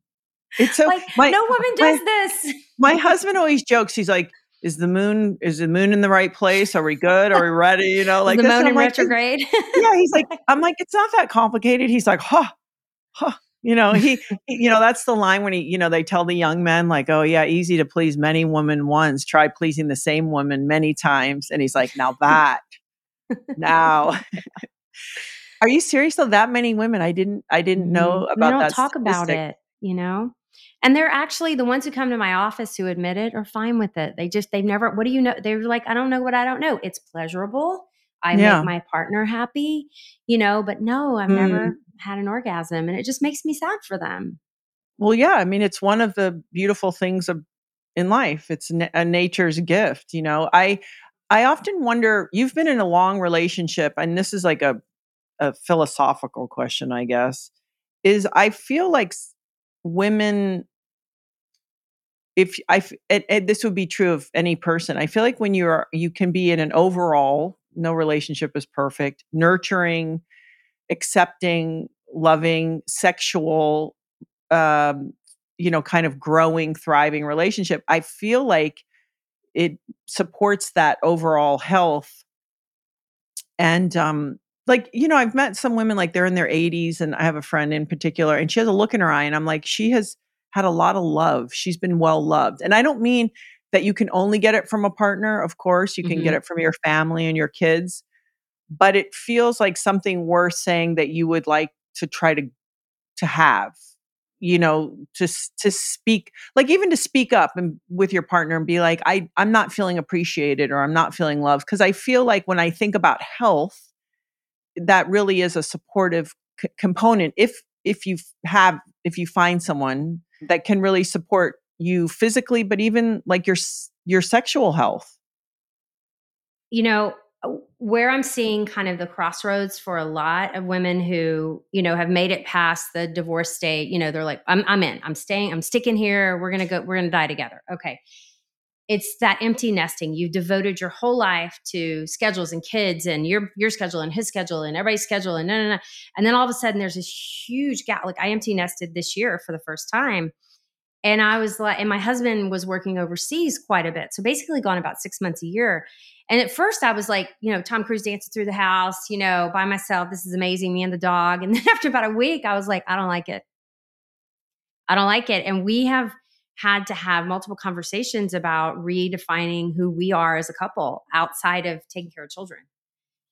It's so like my, no woman does my, this. my <laughs> husband always jokes. He's like, "Is the moon is the moon in the right place? Are we good? Are we ready? You know, like the moon in like, retrograde." yeah, he's like, I'm like, it's not that complicated. He's like, huh, huh. You know, he, you know, that's the line when he, you know, they tell the young men, like, oh, yeah, easy to please many women once, try pleasing the same woman many times. And he's like, now that, now. <laughs> <laughs> Are you serious though? That many women? I didn't, I didn't know about that. don't that. talk statistic. about it, you know? And they're actually the ones who come to my office who admit it are fine with it. They just, they've never, what do you know? They're like, I don't know what I don't know. It's pleasurable. I yeah. make my partner happy, you know, but no, I've mm. never had an orgasm and it just makes me sad for them. Well, yeah, I mean, it's one of the beautiful things of, in life. It's a nature's gift, you know. I I often wonder, you've been in a long relationship and this is like a a philosophical question, I guess. Is I feel like women if I and, and this would be true of any person. I feel like when you're you can be in an overall no relationship is perfect, nurturing, accepting, loving, sexual, um, you know, kind of growing, thriving relationship, I feel like it supports that overall health. And um, like, you know, I've met some women like they're in their 80s, and I have a friend in particular, and she has a look in her eye, and I'm like, she has had a lot of love. She's been well loved. And I don't mean that you can only get it from a partner. Of course, you can mm-hmm. get it from your family and your kids, but it feels like something worth saying that you would like to try to to have you know to to speak like even to speak up and with your partner and be like i i'm not feeling appreciated or i'm not feeling loved. Because i feel like when i think about health that really is a supportive c- component. If if you have if you find someone that can really support you physically but even like your your sexual health. You know where i'm seeing kind of the crossroads for a lot of women who you know have made it past the divorce state you know they're like i'm, I'm in. I'm staying i'm sticking here. We're gonna go we're gonna die together. Okay. It's that empty nesting. You've devoted your whole life to schedules and kids and your your schedule and his schedule and everybody's schedule and no no no and then all of a sudden there's this huge gap. Like i empty nested this year for the first time. And I was like, and my husband was working overseas quite a bit. So basically gone about six months a year. And at first I was like, you know, Tom Cruise dancing through the house, you know, by myself. This is amazing, me and the dog. And <laughs> then after about a week, I was like, I don't like it. I don't like it. And we have had to have multiple conversations about redefining who we are as a couple outside of taking care of children,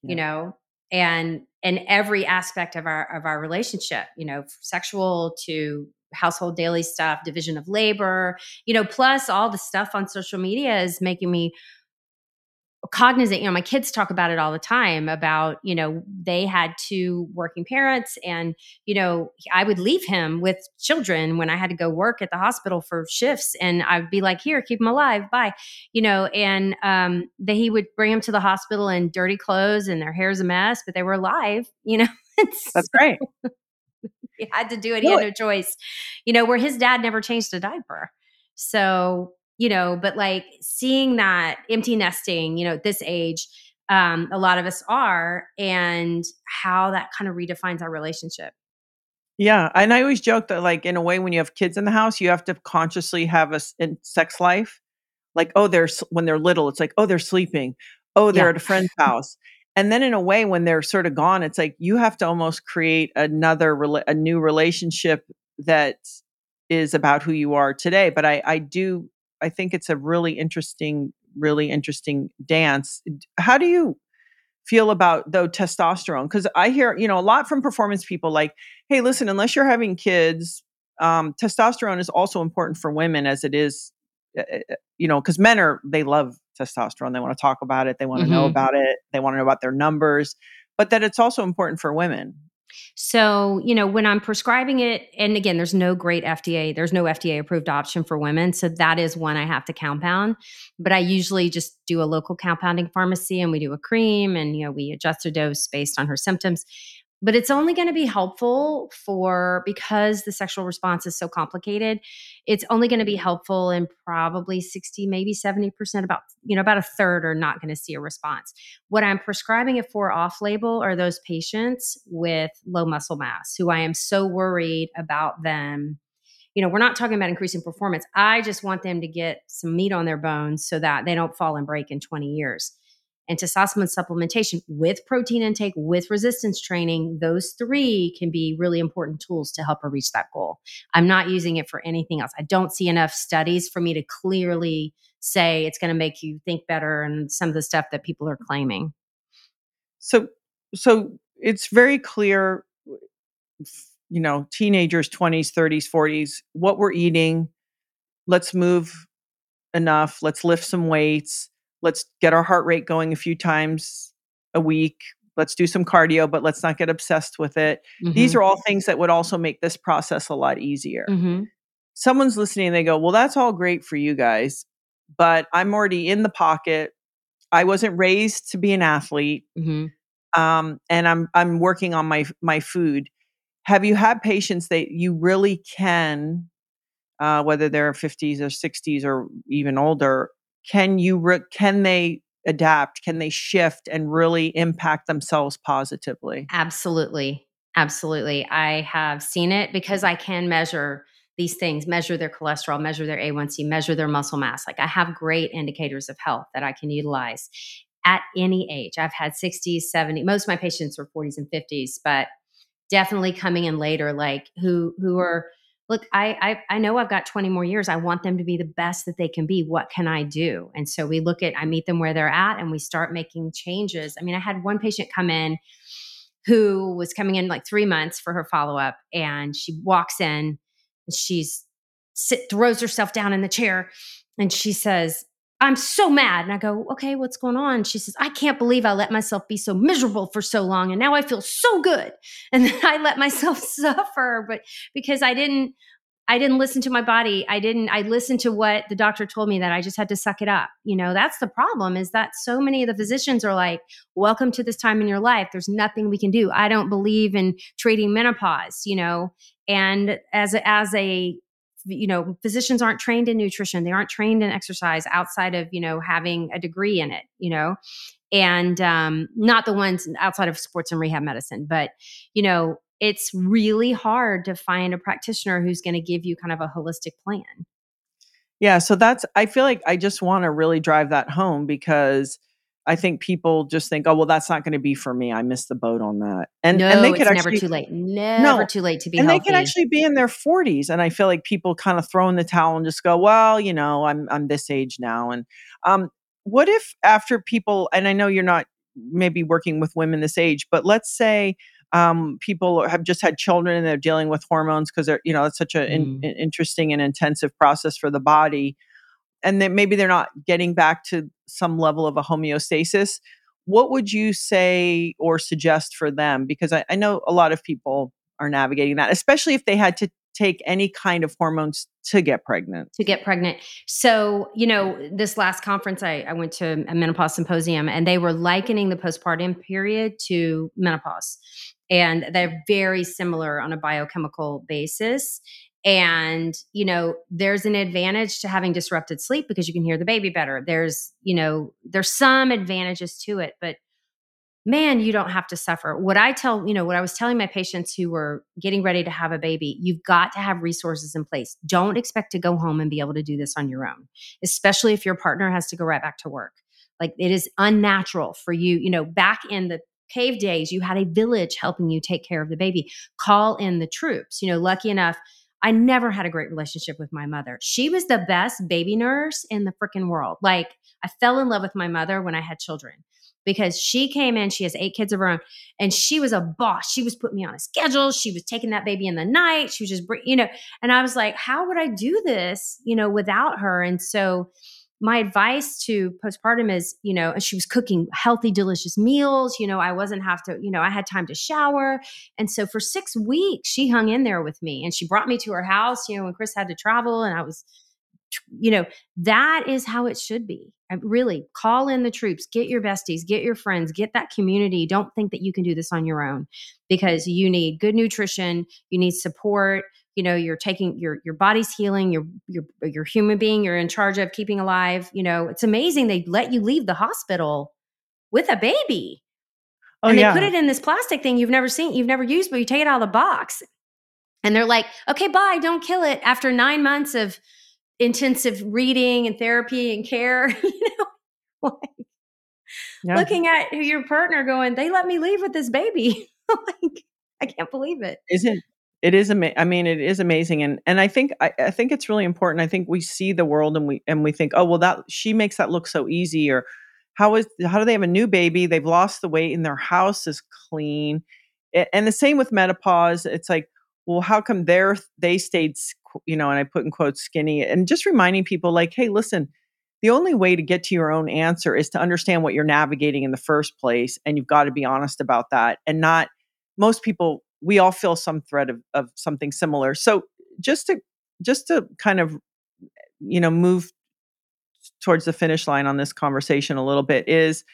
yeah. you know, and and every aspect of our of our relationship, you know, sexual to household daily stuff, division of labor, you know, plus all the stuff on social media is making me cognizant you know my kids talk about it all the time about you know they had two working parents and you know i would leave him with children when i had to go work at the hospital for shifts and i'd be like here keep him alive bye you know and um they, he would bring them to the hospital in dirty clothes and their hair's a mess but they were alive you know <laughs> that's great. <laughs> he had to do it he had no choice you know where his dad never changed a diaper. So you know, but like seeing that empty nesting, you know, at this age, um, a lot of us are, and how that kind of redefines our relationship. Yeah, and I always joke that, like, in a way, when you have kids in the house, you have to consciously have a sex life. Like, oh, they're when they're little, it's like, oh, they're sleeping. Oh, they're yeah. at a friend's house. And then in a way, when they're sort of gone, it's like you have to almost create another, a new relationship that is about who you are today. But I, I do I think it's a really interesting, really interesting dance. How do you feel about though testosterone? Because I hear, you know, a lot from performance people like, hey, listen, unless you're having kids, um, testosterone is also important for women as it is, uh, you know, because men are, they love testosterone. They want to talk about it. They want to mm-hmm. know about it. They want to know about their numbers, but that it's also important for women. So, you know, when I'm prescribing it, and again, there's no great FDA, there's no FDA approved option for women. So that is one I have to compound. But I usually just do a local compounding pharmacy and we do a cream and, you know, we adjust the dose based on her symptoms but it's only going to be helpful for because the sexual response is so complicated it's only going to be helpful in probably 60 maybe 70% about you know about a third are not going to see a response. What i'm prescribing it for off label are those patients with low muscle mass who i am so worried about them. You know we're not talking about increasing performance. I just want them to get some meat on their bones so that they don't fall and break in 20 years and testosterone supplementation with protein intake, with resistance training, those three can be really important tools to help her reach that goal. I'm not using it for anything else. I don't see enough studies for me to clearly say it's going to make you think better and some of the stuff that people are claiming. So, so it's very clear, you know, teenagers, 20s, 30s, 40s, what we're eating. Let's move enough. Let's lift some weights let's get our heart rate going a few times a week let's do some cardio but let's not get obsessed with it mm-hmm. these are all things that would also make this process a lot easier mm-hmm. someone's listening and they go well that's all great for you guys but i'm already in the pocket i wasn't raised to be an athlete mm-hmm. um, and i'm i'm working on my my food have you had patients that you really can uh, whether they're 50s or 60s or even older can you re- can they adapt? Can they shift and really impact themselves positively? Absolutely absolutely. I have seen it because i can measure these things measure their cholesterol measure their a1c measure their muscle mass. Like i have great indicators of health that i can utilize at any age. I've had 60s 70 most of my patients are 40s and 50s but definitely coming in later like who who mm-hmm. are look, I, I I know I've got 20 more years. I want them to be the best that they can be. What can I do? And so we look at, I meet them where they're at and we start making changes. I mean, I had one patient come in who was coming in like three months for her follow-up and she walks in she's sit throws herself down in the chair and she says I'm so mad. And I go, okay, what's going on? She says, I can't believe I let myself be so miserable for so long. And now I feel so good. <laughs> And then I let myself <laughs> suffer, but because I didn't, I didn't listen to my body. I didn't, I listened to what the doctor told me that I just had to suck it up. You know, that's the problem is that so many of the physicians are like, welcome to this time in your life. There's nothing we can do. I don't believe in treating menopause, you know, and as a, as a you know physicians aren't trained in nutrition they aren't trained in exercise outside of you know having a degree in it you know? And um, not the ones outside of sports and rehab medicine but you know it's really hard to find a practitioner who's going to give you kind of a holistic plan. Yeah so that's i feel like i just want to really drive that home because I think people just think, oh well, that's not going to be for me. I missed the boat on that. And no, and they could it's actually, never too late. Never no, too late to be. And healthy. they can actually be in their forties. And I feel like people kind of throw in the towel and just go, well, you know, I'm I'm this age now. And um, what if after people? And I know you're not maybe working with women this age, but let's say um, people have just had children and they're dealing with hormones because they're you know it's such an mm. in, interesting and intensive process for the body and then maybe they're not getting back to some level of a homeostasis what would you say or suggest for them? Because I, I know a lot of people are navigating that especially if they had to take any kind of hormones to get pregnant. To get pregnant. So you know this last conference I, I went to a menopause symposium and they were likening the postpartum period to menopause. And they're very similar on a biochemical basis and you know there's an advantage to having disrupted sleep because you can hear the baby better. There's you know there's some advantages to it but man you don't have to suffer. What i tell you know what i was telling my patients who were getting ready to have a baby you've got to have resources in place. Don't expect to go home and be able to do this on your own especially if your partner has to go right back to work. Like it is unnatural for you you know back in the cave days you had a village helping you take care of the baby. Call in the troops you know lucky enough I never had a great relationship with my mother. She was the best baby nurse in the freaking world. Like, I fell in love with my mother when I had children because she came in, she has eight kids of her own, and she was a boss. She was putting me on a schedule. She was taking that baby in the night. She was just, you know, and I was like, how would I do this, you know, without her? And so, my advice to postpartum is, you know, she was cooking healthy, delicious meals. You know, I wasn't have to, you know, I had time to shower. And so for six weeks, she hung in there with me and she brought me to her house, you know, when Chris had to travel and I was, you know, that is how it should be. I really call in the troops, get your besties, get your friends, get that community. Don't think that you can do this on your own because you need good nutrition, you need support, you know you're taking your your body's healing you're you're you're human being you're in charge of keeping alive you know it's amazing they let you leave the hospital with a baby oh, and they yeah. put it in this plastic thing you've never seen you've never used but you take it out of the box and they're like okay bye don't kill it after nine months of intensive reading and therapy and care <laughs> you know <laughs> like yeah. looking at your partner going they let me leave with this baby <laughs> like i can't believe it isn't it is ama- i mean it is amazing and and i think I, I think it's really important i think we see the world and we and we think oh well that she makes that look so easy or how is how do they have a new baby? They've lost the weight and their house is clean. And the same with menopause it's like well how come they're they stayed you know and i put in quotes skinny and just reminding people like hey listen the only way to get to your own answer is to understand what you're navigating in the first place and you've got to be honest about that and not most people we all feel some threat of, of something similar. So just to just to kind of you know move towards the finish line on this conversation a little bit is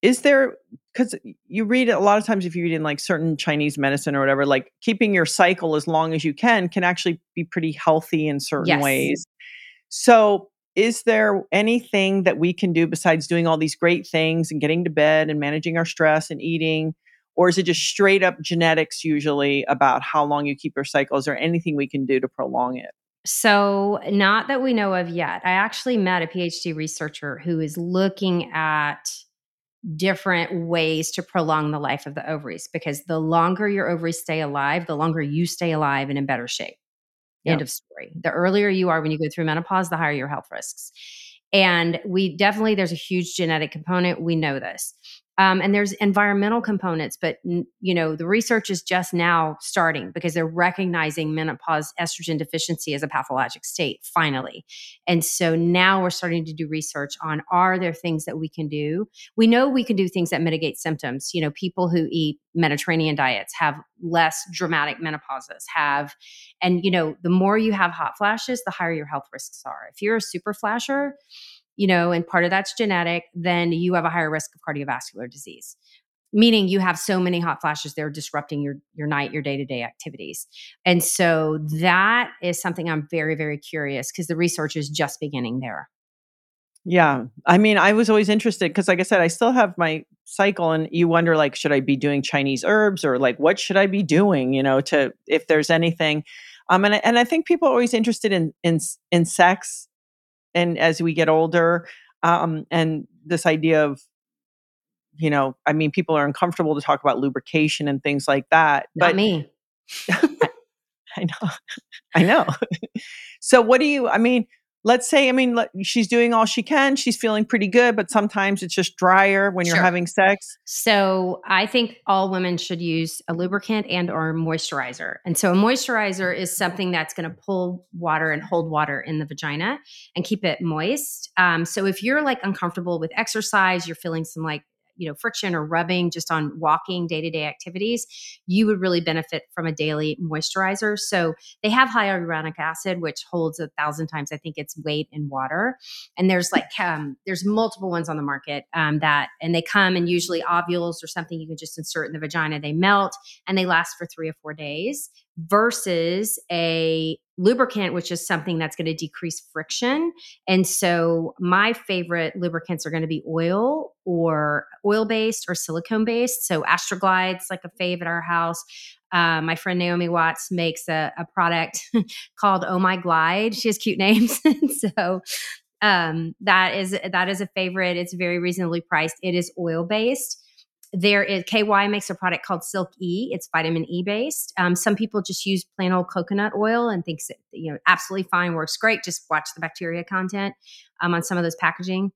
is there because you read a lot of times if you read in like certain chinese medicine or whatever like keeping your cycle as long as you can can actually be pretty healthy in certain yes. ways so is there anything that we can do besides doing all these great things and getting to bed and managing our stress and eating or is it just straight up genetics usually about how long you keep your cycles or anything we can do to prolong it? So, not that we know of yet. I actually met a PhD researcher who is looking at different ways to prolong the life of the ovaries because the longer your ovaries stay alive, the longer you stay alive and in better shape. Yep. End of story. The earlier you are when you go through menopause, the higher your health risks. And we definitely, there's a huge genetic component. We know this. Um, and there's environmental components, but you know the research is just now starting because they're recognizing menopause estrogen deficiency as a pathologic state finally. And so now we're starting to do research on are there things that we can do? We know we can do things that mitigate symptoms. You know, people who eat Mediterranean diets have less dramatic menopauses. Have, and you know, the more you have hot flashes, the higher your health risks are. If you're a super flasher you know, and part of that's genetic, then you have a higher risk of cardiovascular disease. Meaning you have so many hot flashes, they're disrupting your your night, your day-to-day activities. And so that is something I'm very, very curious because the research is just beginning there. Yeah. I mean, I was always interested because like I said, I still have my cycle and you wonder like, should I be doing Chinese herbs or like what should I be doing, you know, to if there's anything. Um and I, and I think people are always interested in in in sex and as we get older um, and this idea of you know i mean people are uncomfortable to talk about lubrication and things like that Not but me. <laughs> I, I know. <laughs> I know. <laughs> So what do you i mean let's say, I mean, she's doing all she can. She's feeling pretty good, but sometimes it's just drier when you're having sex. So I think all women should use a lubricant and or moisturizer. And so a moisturizer is something that's going to pull water and hold water in the vagina and keep it moist. Um, so if you're like uncomfortable with exercise, you're feeling some like you know friction or rubbing just on walking day-to-day activities you would really benefit from a daily moisturizer. So they have hyaluronic acid which holds a thousand times i think its weight in water. And there's like um, there's multiple ones on the market um, that and they come in usually ovules or something you can just insert in the vagina they melt and they last for three or four days versus a lubricant which is something that's going to decrease friction and so my favorite lubricants are going to be oil or oil based or silicone based so astroglide's like a fave at our house uh, my friend Naomi Watts makes a, a product <laughs> called Oh My Glide. She has cute names, <laughs> so um, that is that is a favorite. It's very reasonably priced. It is oil based. There is KY makes a product called Silk E. It's vitamin E based. Um, some people just use plain old coconut oil and thinks it you know absolutely fine, works great. Just watch the bacteria content um, on some of those packaging.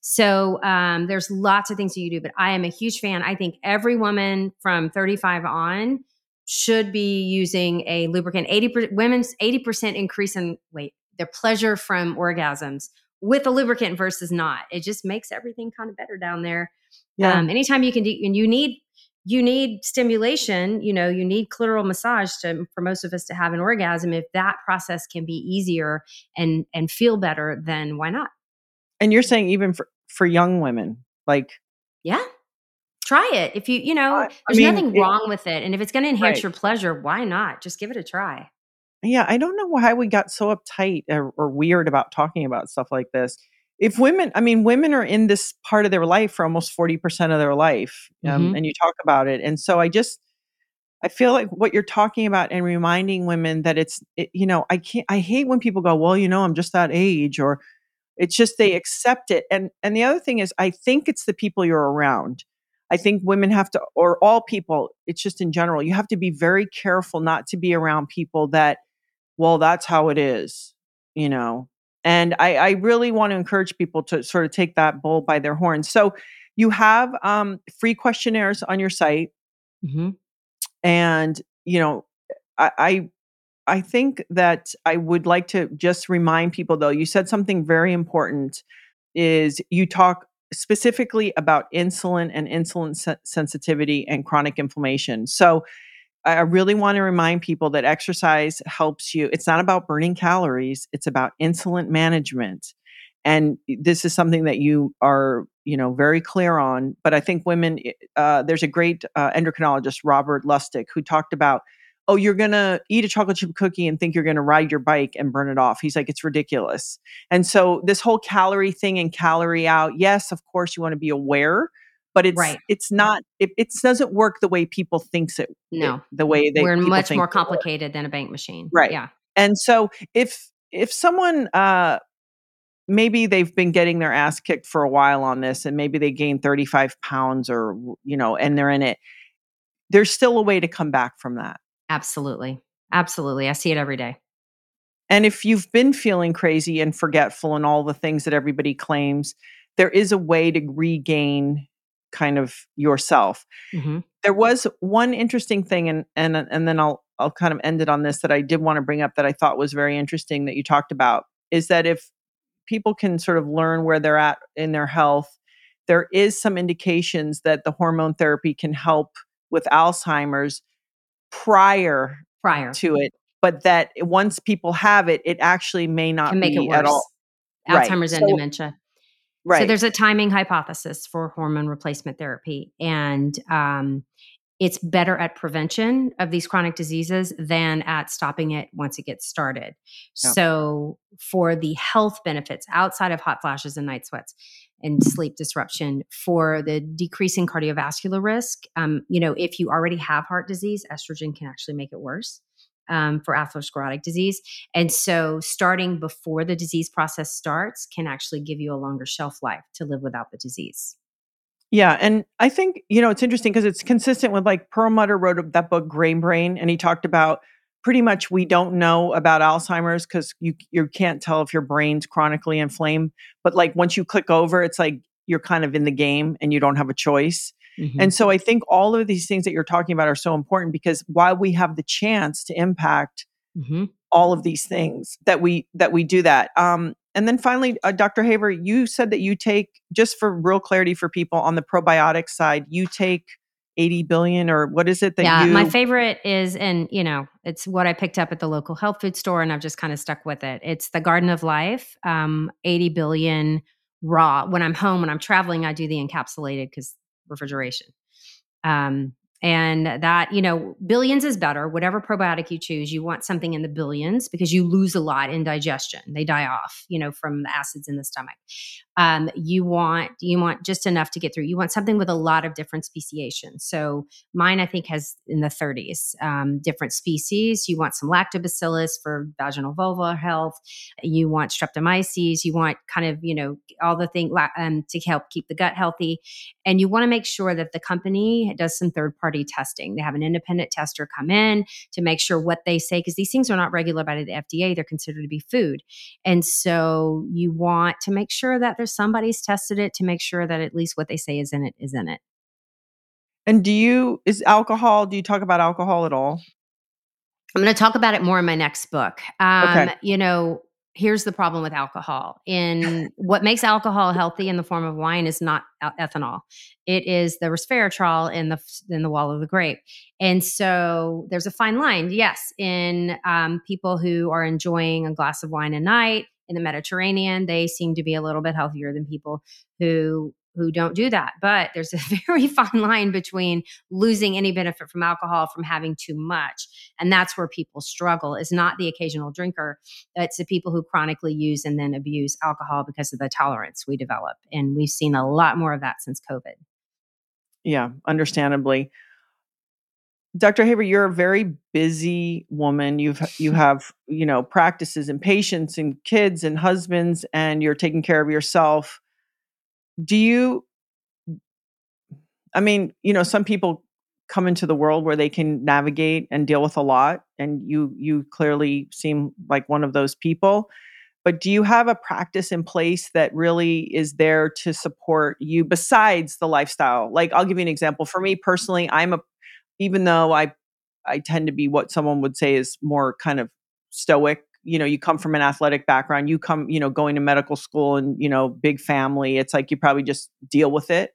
So um, there's lots of things you do, but I am a huge fan. I think every woman from 35 on should be using a lubricant. 80 women's 80% increase in weight, their pleasure from orgasms with a lubricant versus not. It just makes everything kind of better down there. Yeah. Um, anytime you can do, and you need you need stimulation. You know, you need clitoral massage to for most of us to have an orgasm. If that process can be easier and and feel better, then why not? and you're saying even for, for young women, like, Yeah. Try it. If you, you know, I- I there's mean, nothing it- wrong with it. And if it's going to enhance Right. your pleasure, why not? Just give it a try. yeah, I don't know why we got so uptight or, or weird about talking about stuff like this. If women, I mean, women are in this part of their life for almost 40% of their life. Um, Mhm. And you talk about it. And so I just, I feel like what you're talking about and reminding women that it's, it, you know, I can't, I hate when people go, well, you know, I'm just that age or it's just they accept it. And, and the other thing is, I think it's the people you're around. I think women have to, or all people, it's just in general, you have to be very careful not to be around people that, well, that's how it is, you know. And I, I really want to encourage people to sort of take that bull by their horns. So you have um, free questionnaires on your site Mm-hmm. and you know I, I i think that i would like to just remind people though you said something very important is you talk specifically about insulin and insulin se- sensitivity and chronic inflammation so i really want to remind people that exercise helps you it's not about burning calories it's about insulin management. And this is something that you are you know very clear on but i think women uh, there's a great uh, endocrinologist robert lustig who talked about oh you're gonna eat a chocolate chip cookie and think you're gonna ride your bike and burn it off. He's like it's ridiculous. And so this whole calorie thing and calorie out yes of course you want to be aware but it's Right. it's not it, it doesn't work the way people thinks it No. it- the way they We're much more complicated than a bank machine. Right. Yeah. And so if if someone uh maybe they've been getting their ass kicked for a while on this and maybe they gained 35 pounds or you know and they're in it there's still a way to come back from that. Absolutely. Absolutely. I see it every day. And if you've been feeling crazy and forgetful and all the things that everybody claims, there is a way to regain kind of yourself. hmm there was one interesting thing and and and then I'll I'll kind of end it on this that I did want to bring up that I thought was very interesting that you talked about is that if people can sort of learn where they're at in their health there is some indications that the hormone therapy can help with Alzheimer's prior Prior. to it but that once people have it it actually may not Can make be it worse. at all Right. Alzheimer's and So- dementia. Right So there's a timing hypothesis for hormone replacement therapy, and um, it's better at prevention of these chronic diseases than at stopping it once it gets started. So for the health benefits outside of hot flashes and night sweats and sleep disruption, for the decreasing cardiovascular risk, um, you know, if you already have heart disease, estrogen can actually make it worse. Um, for atherosclerotic disease. And so, starting before the disease process starts can actually give you a longer shelf life to live without the disease. Yeah, and I think you know it's interesting because it's consistent with like Perlmutter wrote that book Grain Brain, and he talked about pretty much we don't know about Alzheimer's because you you can't tell if your brain's chronically inflamed. But like once you click over, it's like you're kind of in the game and you don't have a choice. Mm-hmm. And so I think all of these things that you're talking about are so important because while we have the chance to impact mm-hmm. all of these things that we that we do that. Um, and then finally, uh, Dr. Haver, you said that you take just for real clarity for people on the probiotic side, you take 80 billion or what is it that yeah, you my favorite is and you know it's what i picked up at the local health food store and i've just kind of stuck with it it's the garden of life um, 80 billion raw when i'm home when i'm traveling i do the encapsulated because refrigeration. Um, and that you know billions is better whatever probiotic you choose you want something in the billions because you lose a lot in digestion. They die off you know from the acids in the stomach um, you want you want just enough to get through. You want something with a lot of different speciation. So mine i think has in the 30s um, different species. You want some lactobacillus for vaginal vulva health. You want streptomyces. You want kind of you know all the things um, to help keep the gut healthy. And you want to make sure that the company does some third party testing. They have an independent tester come in to make sure what they say because these things are not regulated by the fda they're considered to be food. And so you want to make sure that there's somebody's tested it to make sure that at least what they say is in it is in it. And do you is alcohol? Do you talk about alcohol at all? I'm going to talk about it more in my next book. Um, okay. You know, here's the problem with alcohol. In what makes alcohol healthy in the form of wine is not ethanol. It is the resveratrol in the in the wall of the grape. And so there's a fine line. Yes, in um, people who are enjoying a glass of wine a night in the Mediterranean, they seem to be a little bit healthier than people who who don't do that. But there's a <laughs> very fine line between losing any benefit from alcohol from having too much. And that's where people struggle is not the occasional drinker. It's the people who chronically use and then abuse alcohol because of the tolerance we develop. And we've seen a lot more of that since COVID. Yeah, understandably. Dr. Haver, you're a very busy woman. You've you <laughs> have, you know, practices and patients and kids and husbands and you're taking care of yourself. Do you I mean, you know, some people come into the world where they can navigate and deal with a lot and you you clearly seem like one of those people. But do you have a practice in place that really is there to support you besides the lifestyle? Like I'll give you an example. For me personally, I'm a even though I I tend to be what someone would say is more kind of stoic. You know, you come from an athletic background, you come, you know, going to medical school and, you know, big family. It's like you probably just deal with it.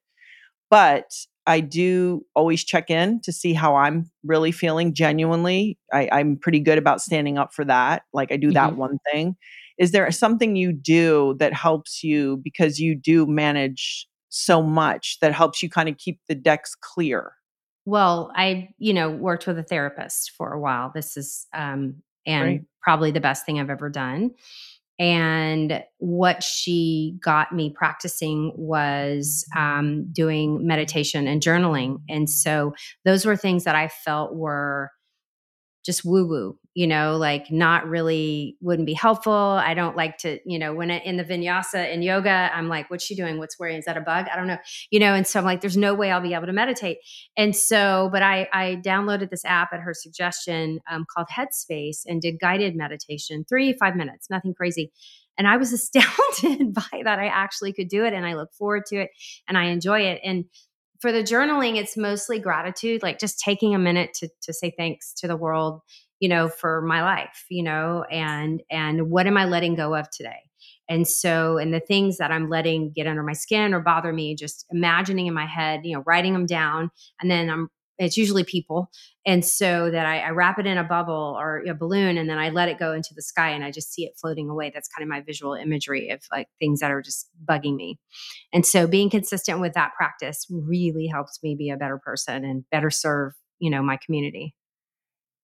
But I do always check in to see how I'm really feeling genuinely. I, am pretty good about standing up for that. Like I do that mm-hmm. one thing. Is there something you do that helps you because you do manage so much that helps you kind of keep the decks clear? Well, I, you know, worked with a therapist for a while. This is, um, and right. probably the best thing I've ever done. And what she got me practicing was um, doing meditation and journaling. And so those were things that I felt were just woo woo, you know, like not really wouldn't be helpful. I don't like to, you know, when in the vinyasa in yoga, I'm like, what's she doing? What's wearing? Is that a bug? I don't know, you know. And so I'm like, there's no way I'll be able to meditate. And so, but I I downloaded this app at her suggestion um, called Headspace and did guided meditation, three five minutes, nothing crazy. And I was <laughs> astounded by that. I actually could do it, and I look forward to it, and I enjoy it. And for the journaling, it's mostly gratitude, like just taking a minute to to say thanks to the world, you know, for my life, you know, and and what am I letting go of today? And so, and the things that I'm letting get under my skin or bother me, just imagining in my head, you know, writing them down, and then I'm it's usually people and so that I, I, wrap it in a bubble or a balloon and then i let it go into the sky and i just see it floating away. That's kind of my visual imagery of like things that are just bugging me. And so being consistent with that practice really helps me be a better person and better serve you know my community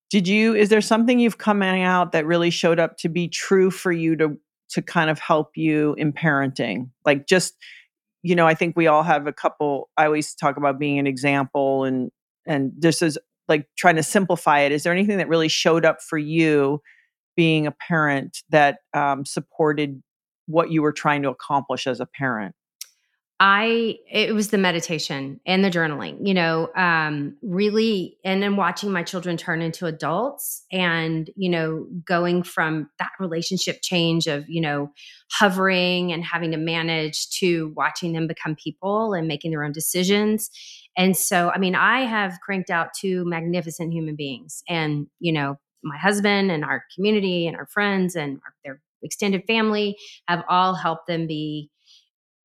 did you is there something you've come out that really showed up to be true for you to to kind of help you in parenting? Like just you know i think we all have a couple i always talk about being an example and and this is like trying to simplify it. Is there anything that really showed up for you being a parent that um, supported what you were trying to accomplish as a parent I it was the meditation and the journaling, you know, um, really, and then watching my children turn into adults, and you know, going from that relationship change of you know hovering and having to manage to watching them become people and making their own decisions. And so, I mean, I have cranked out two magnificent human beings, and you know, my husband and our community and our friends and our, their extended family have all helped them be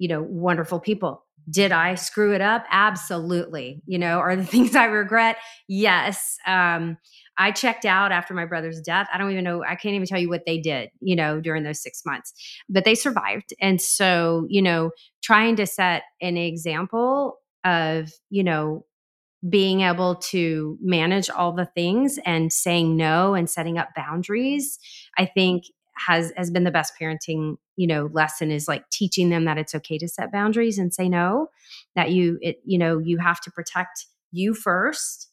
you know, wonderful people. Did I screw it up? Absolutely. You know, are the <laughs> things I regret? Yes. Um, I checked out after my brother's death. I don't even know, I can't even tell you what they did, you know, during those six months, but they survived. And so, you know, trying to set an example of, you know, being able to manage all the things and saying no and setting up boundaries, I think has has been the best parenting you know lesson is like teaching them that it's okay to set boundaries and say no that you it you know you have to protect you first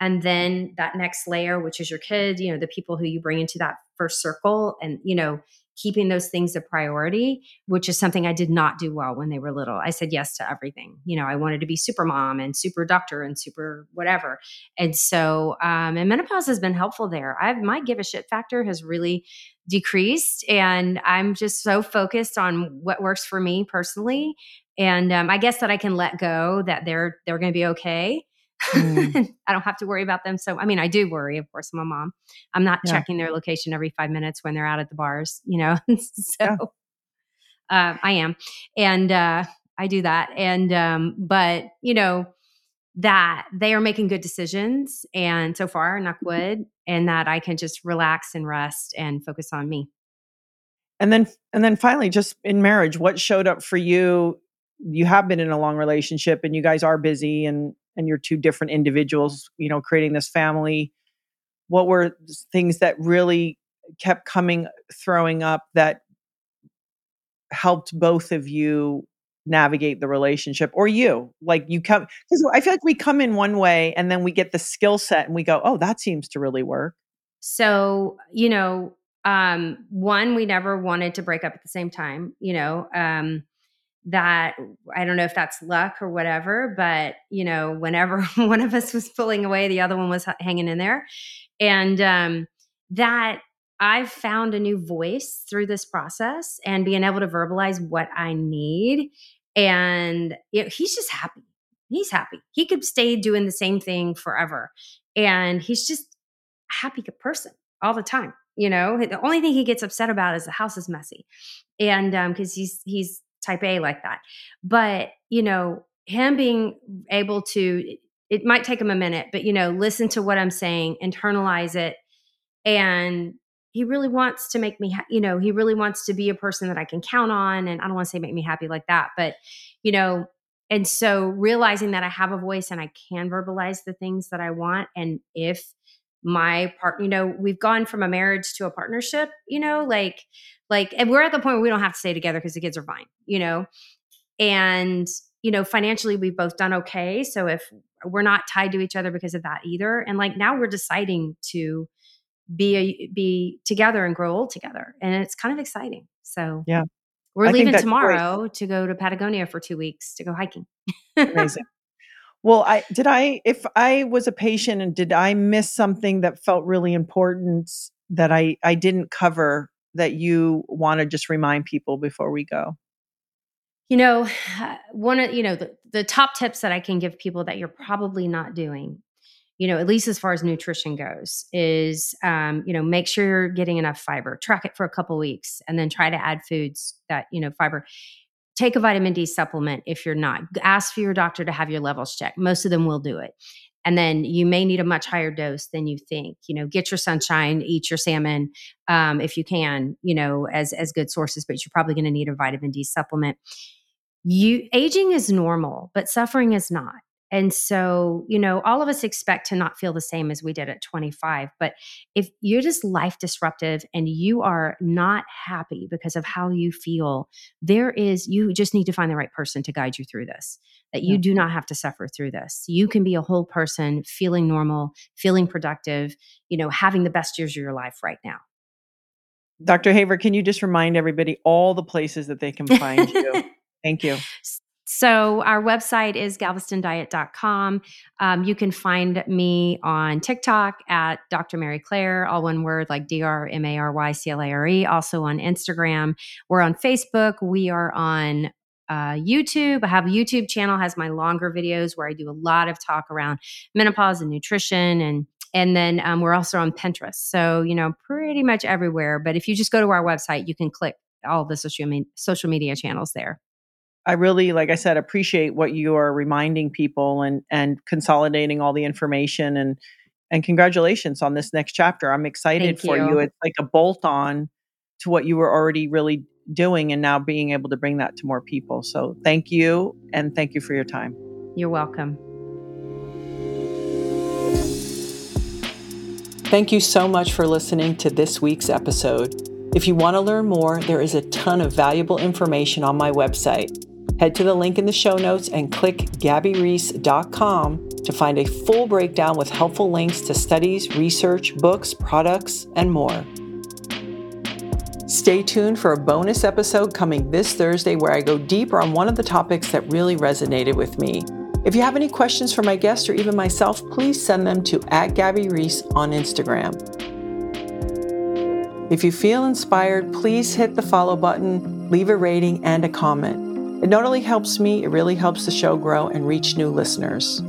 and then that next layer which is your kid you know the people who you bring into that first circle and you know keeping those things a priority, which is something I did not do well when they were little. I said yes to everything. You know, I wanted to be super mom and super doctor and super whatever. And so, um, and menopause has been helpful there. I've my give a shit factor has really decreased, and I'm just so focused on what works for me personally. And um, I guess that I can let go that they're they're going to be okay Mm. <laughs> I don't have to worry about them. So, I mean, I do worry, of course, I'm a mom. I'm not yeah. checking their location every five minutes when they're out at the bars, you know? <laughs> so yeah. uh, I am. And uh, I do that. And, um, but, you know, that they are making good decisions and so far, knock mm-hmm. wood, and that I can just relax and rest and focus on me. And then, and then finally, just in marriage, what showed up for you? You have been in a long relationship and you guys are busy and and you're two different individuals, you know, creating this family. What were things that really kept coming, throwing up that helped both of you navigate the relationship or you like you come because i feel like we come in one way and then we get the skill set and we go oh that seems to really work so you know um one we never wanted to break up at the same time you know um that I don't know if that's luck or whatever, but you know, whenever <laughs> one of us was pulling away, the other one was hanging in there. And um, that I've found a new voice through this process and being able to verbalize what I need. And it, he's just happy. He's happy. He could stay doing the same thing forever. And he's just a happy person all the time. You know, the only thing he gets upset about is the house is messy. And because um, he's he's type A like that. But, you know, him being able to, it might take him a minute, but, you know, listen to what I'm saying, internalize it. And he really wants to make me, ha- you know, he really wants to be a person that I can count on. And I don't want to say make me happy like that, but, you know, and so realizing that I have a voice and I can verbalize the things that I want. And if my part, you know, we've gone from a marriage to a partnership, you know, like like, and we're at the point where we don't have to stay together because the kids are fine, you know? And, you know, financially, we've both done okay. So if we're not tied to each other because of that either. And like now we're deciding to be a, be together and grow old together. And it's kind of exciting. So, yeah. We're I leaving tomorrow great. to go to Patagonia for two weeks to go hiking. <laughs> Amazing. Well, I did I if I was a patient and did I miss something that felt really important that I I didn't cover that you want to just remind people before we go? You know, one of you know the, the top tips that I can give people that you're probably not doing, you know, at least as far as nutrition goes, is um, you know make sure you're getting enough fiber. Track it for a couple weeks, and then try to add foods that you know fiber. Take a vitamin D supplement if you're not. Ask for your doctor to have your levels checked. Most of them will do it and then you may need a much higher dose than you think you know get your sunshine eat your salmon um, if you can you know as as good sources but you're probably going to need a vitamin d supplement you aging is normal but suffering is not and so, you know, all of us expect to not feel the same as we did at 25. But if you're just life disruptive and you are not happy because of how you feel, there is, you just need to find the right person to guide you through this, that you yeah. do not have to suffer through this. You can be a whole person, feeling normal, feeling productive, you know, having the best years of your life right now. Dr. Haver, can you just remind everybody all the places that they can find you? <laughs> Thank you. So our website is galvestondiet.com. Um, you can find me on TikTok at Dr. Mary Claire, all one word like D R M A R Y C L A R E. Also on Instagram. We're on Facebook. We are on uh, YouTube. I have a YouTube channel has my longer videos where I do a lot of talk around menopause and nutrition and and then um, we're also on Pinterest. So, you know, pretty much everywhere. But if you just go to our website, you can click all the social, me- social media channels there. I really, like I said, appreciate what you are reminding people and and consolidating all the information and and congratulations on this next chapter. I'm excited Thank for you. you. It's like a bolt on to what you were already really doing and now being able to bring that to more people. So thank you and thank you for your time. You're welcome. Thank you so much for listening to this week's episode. If you want to learn more, there is a ton of valuable information on my website. Head to the link in the show notes and click gabbyreece.com to find a full breakdown with helpful links to studies, research, books, products, and more. Stay tuned for a bonus episode coming this Thursday where I go deeper on one of the topics that really resonated with me. If you have any questions for my guest or even myself, please send them to at Gabby Reece on Instagram. If you feel inspired, please hit the follow button, leave a rating, and a comment. It not only helps me, it really helps the show grow and reach new listeners.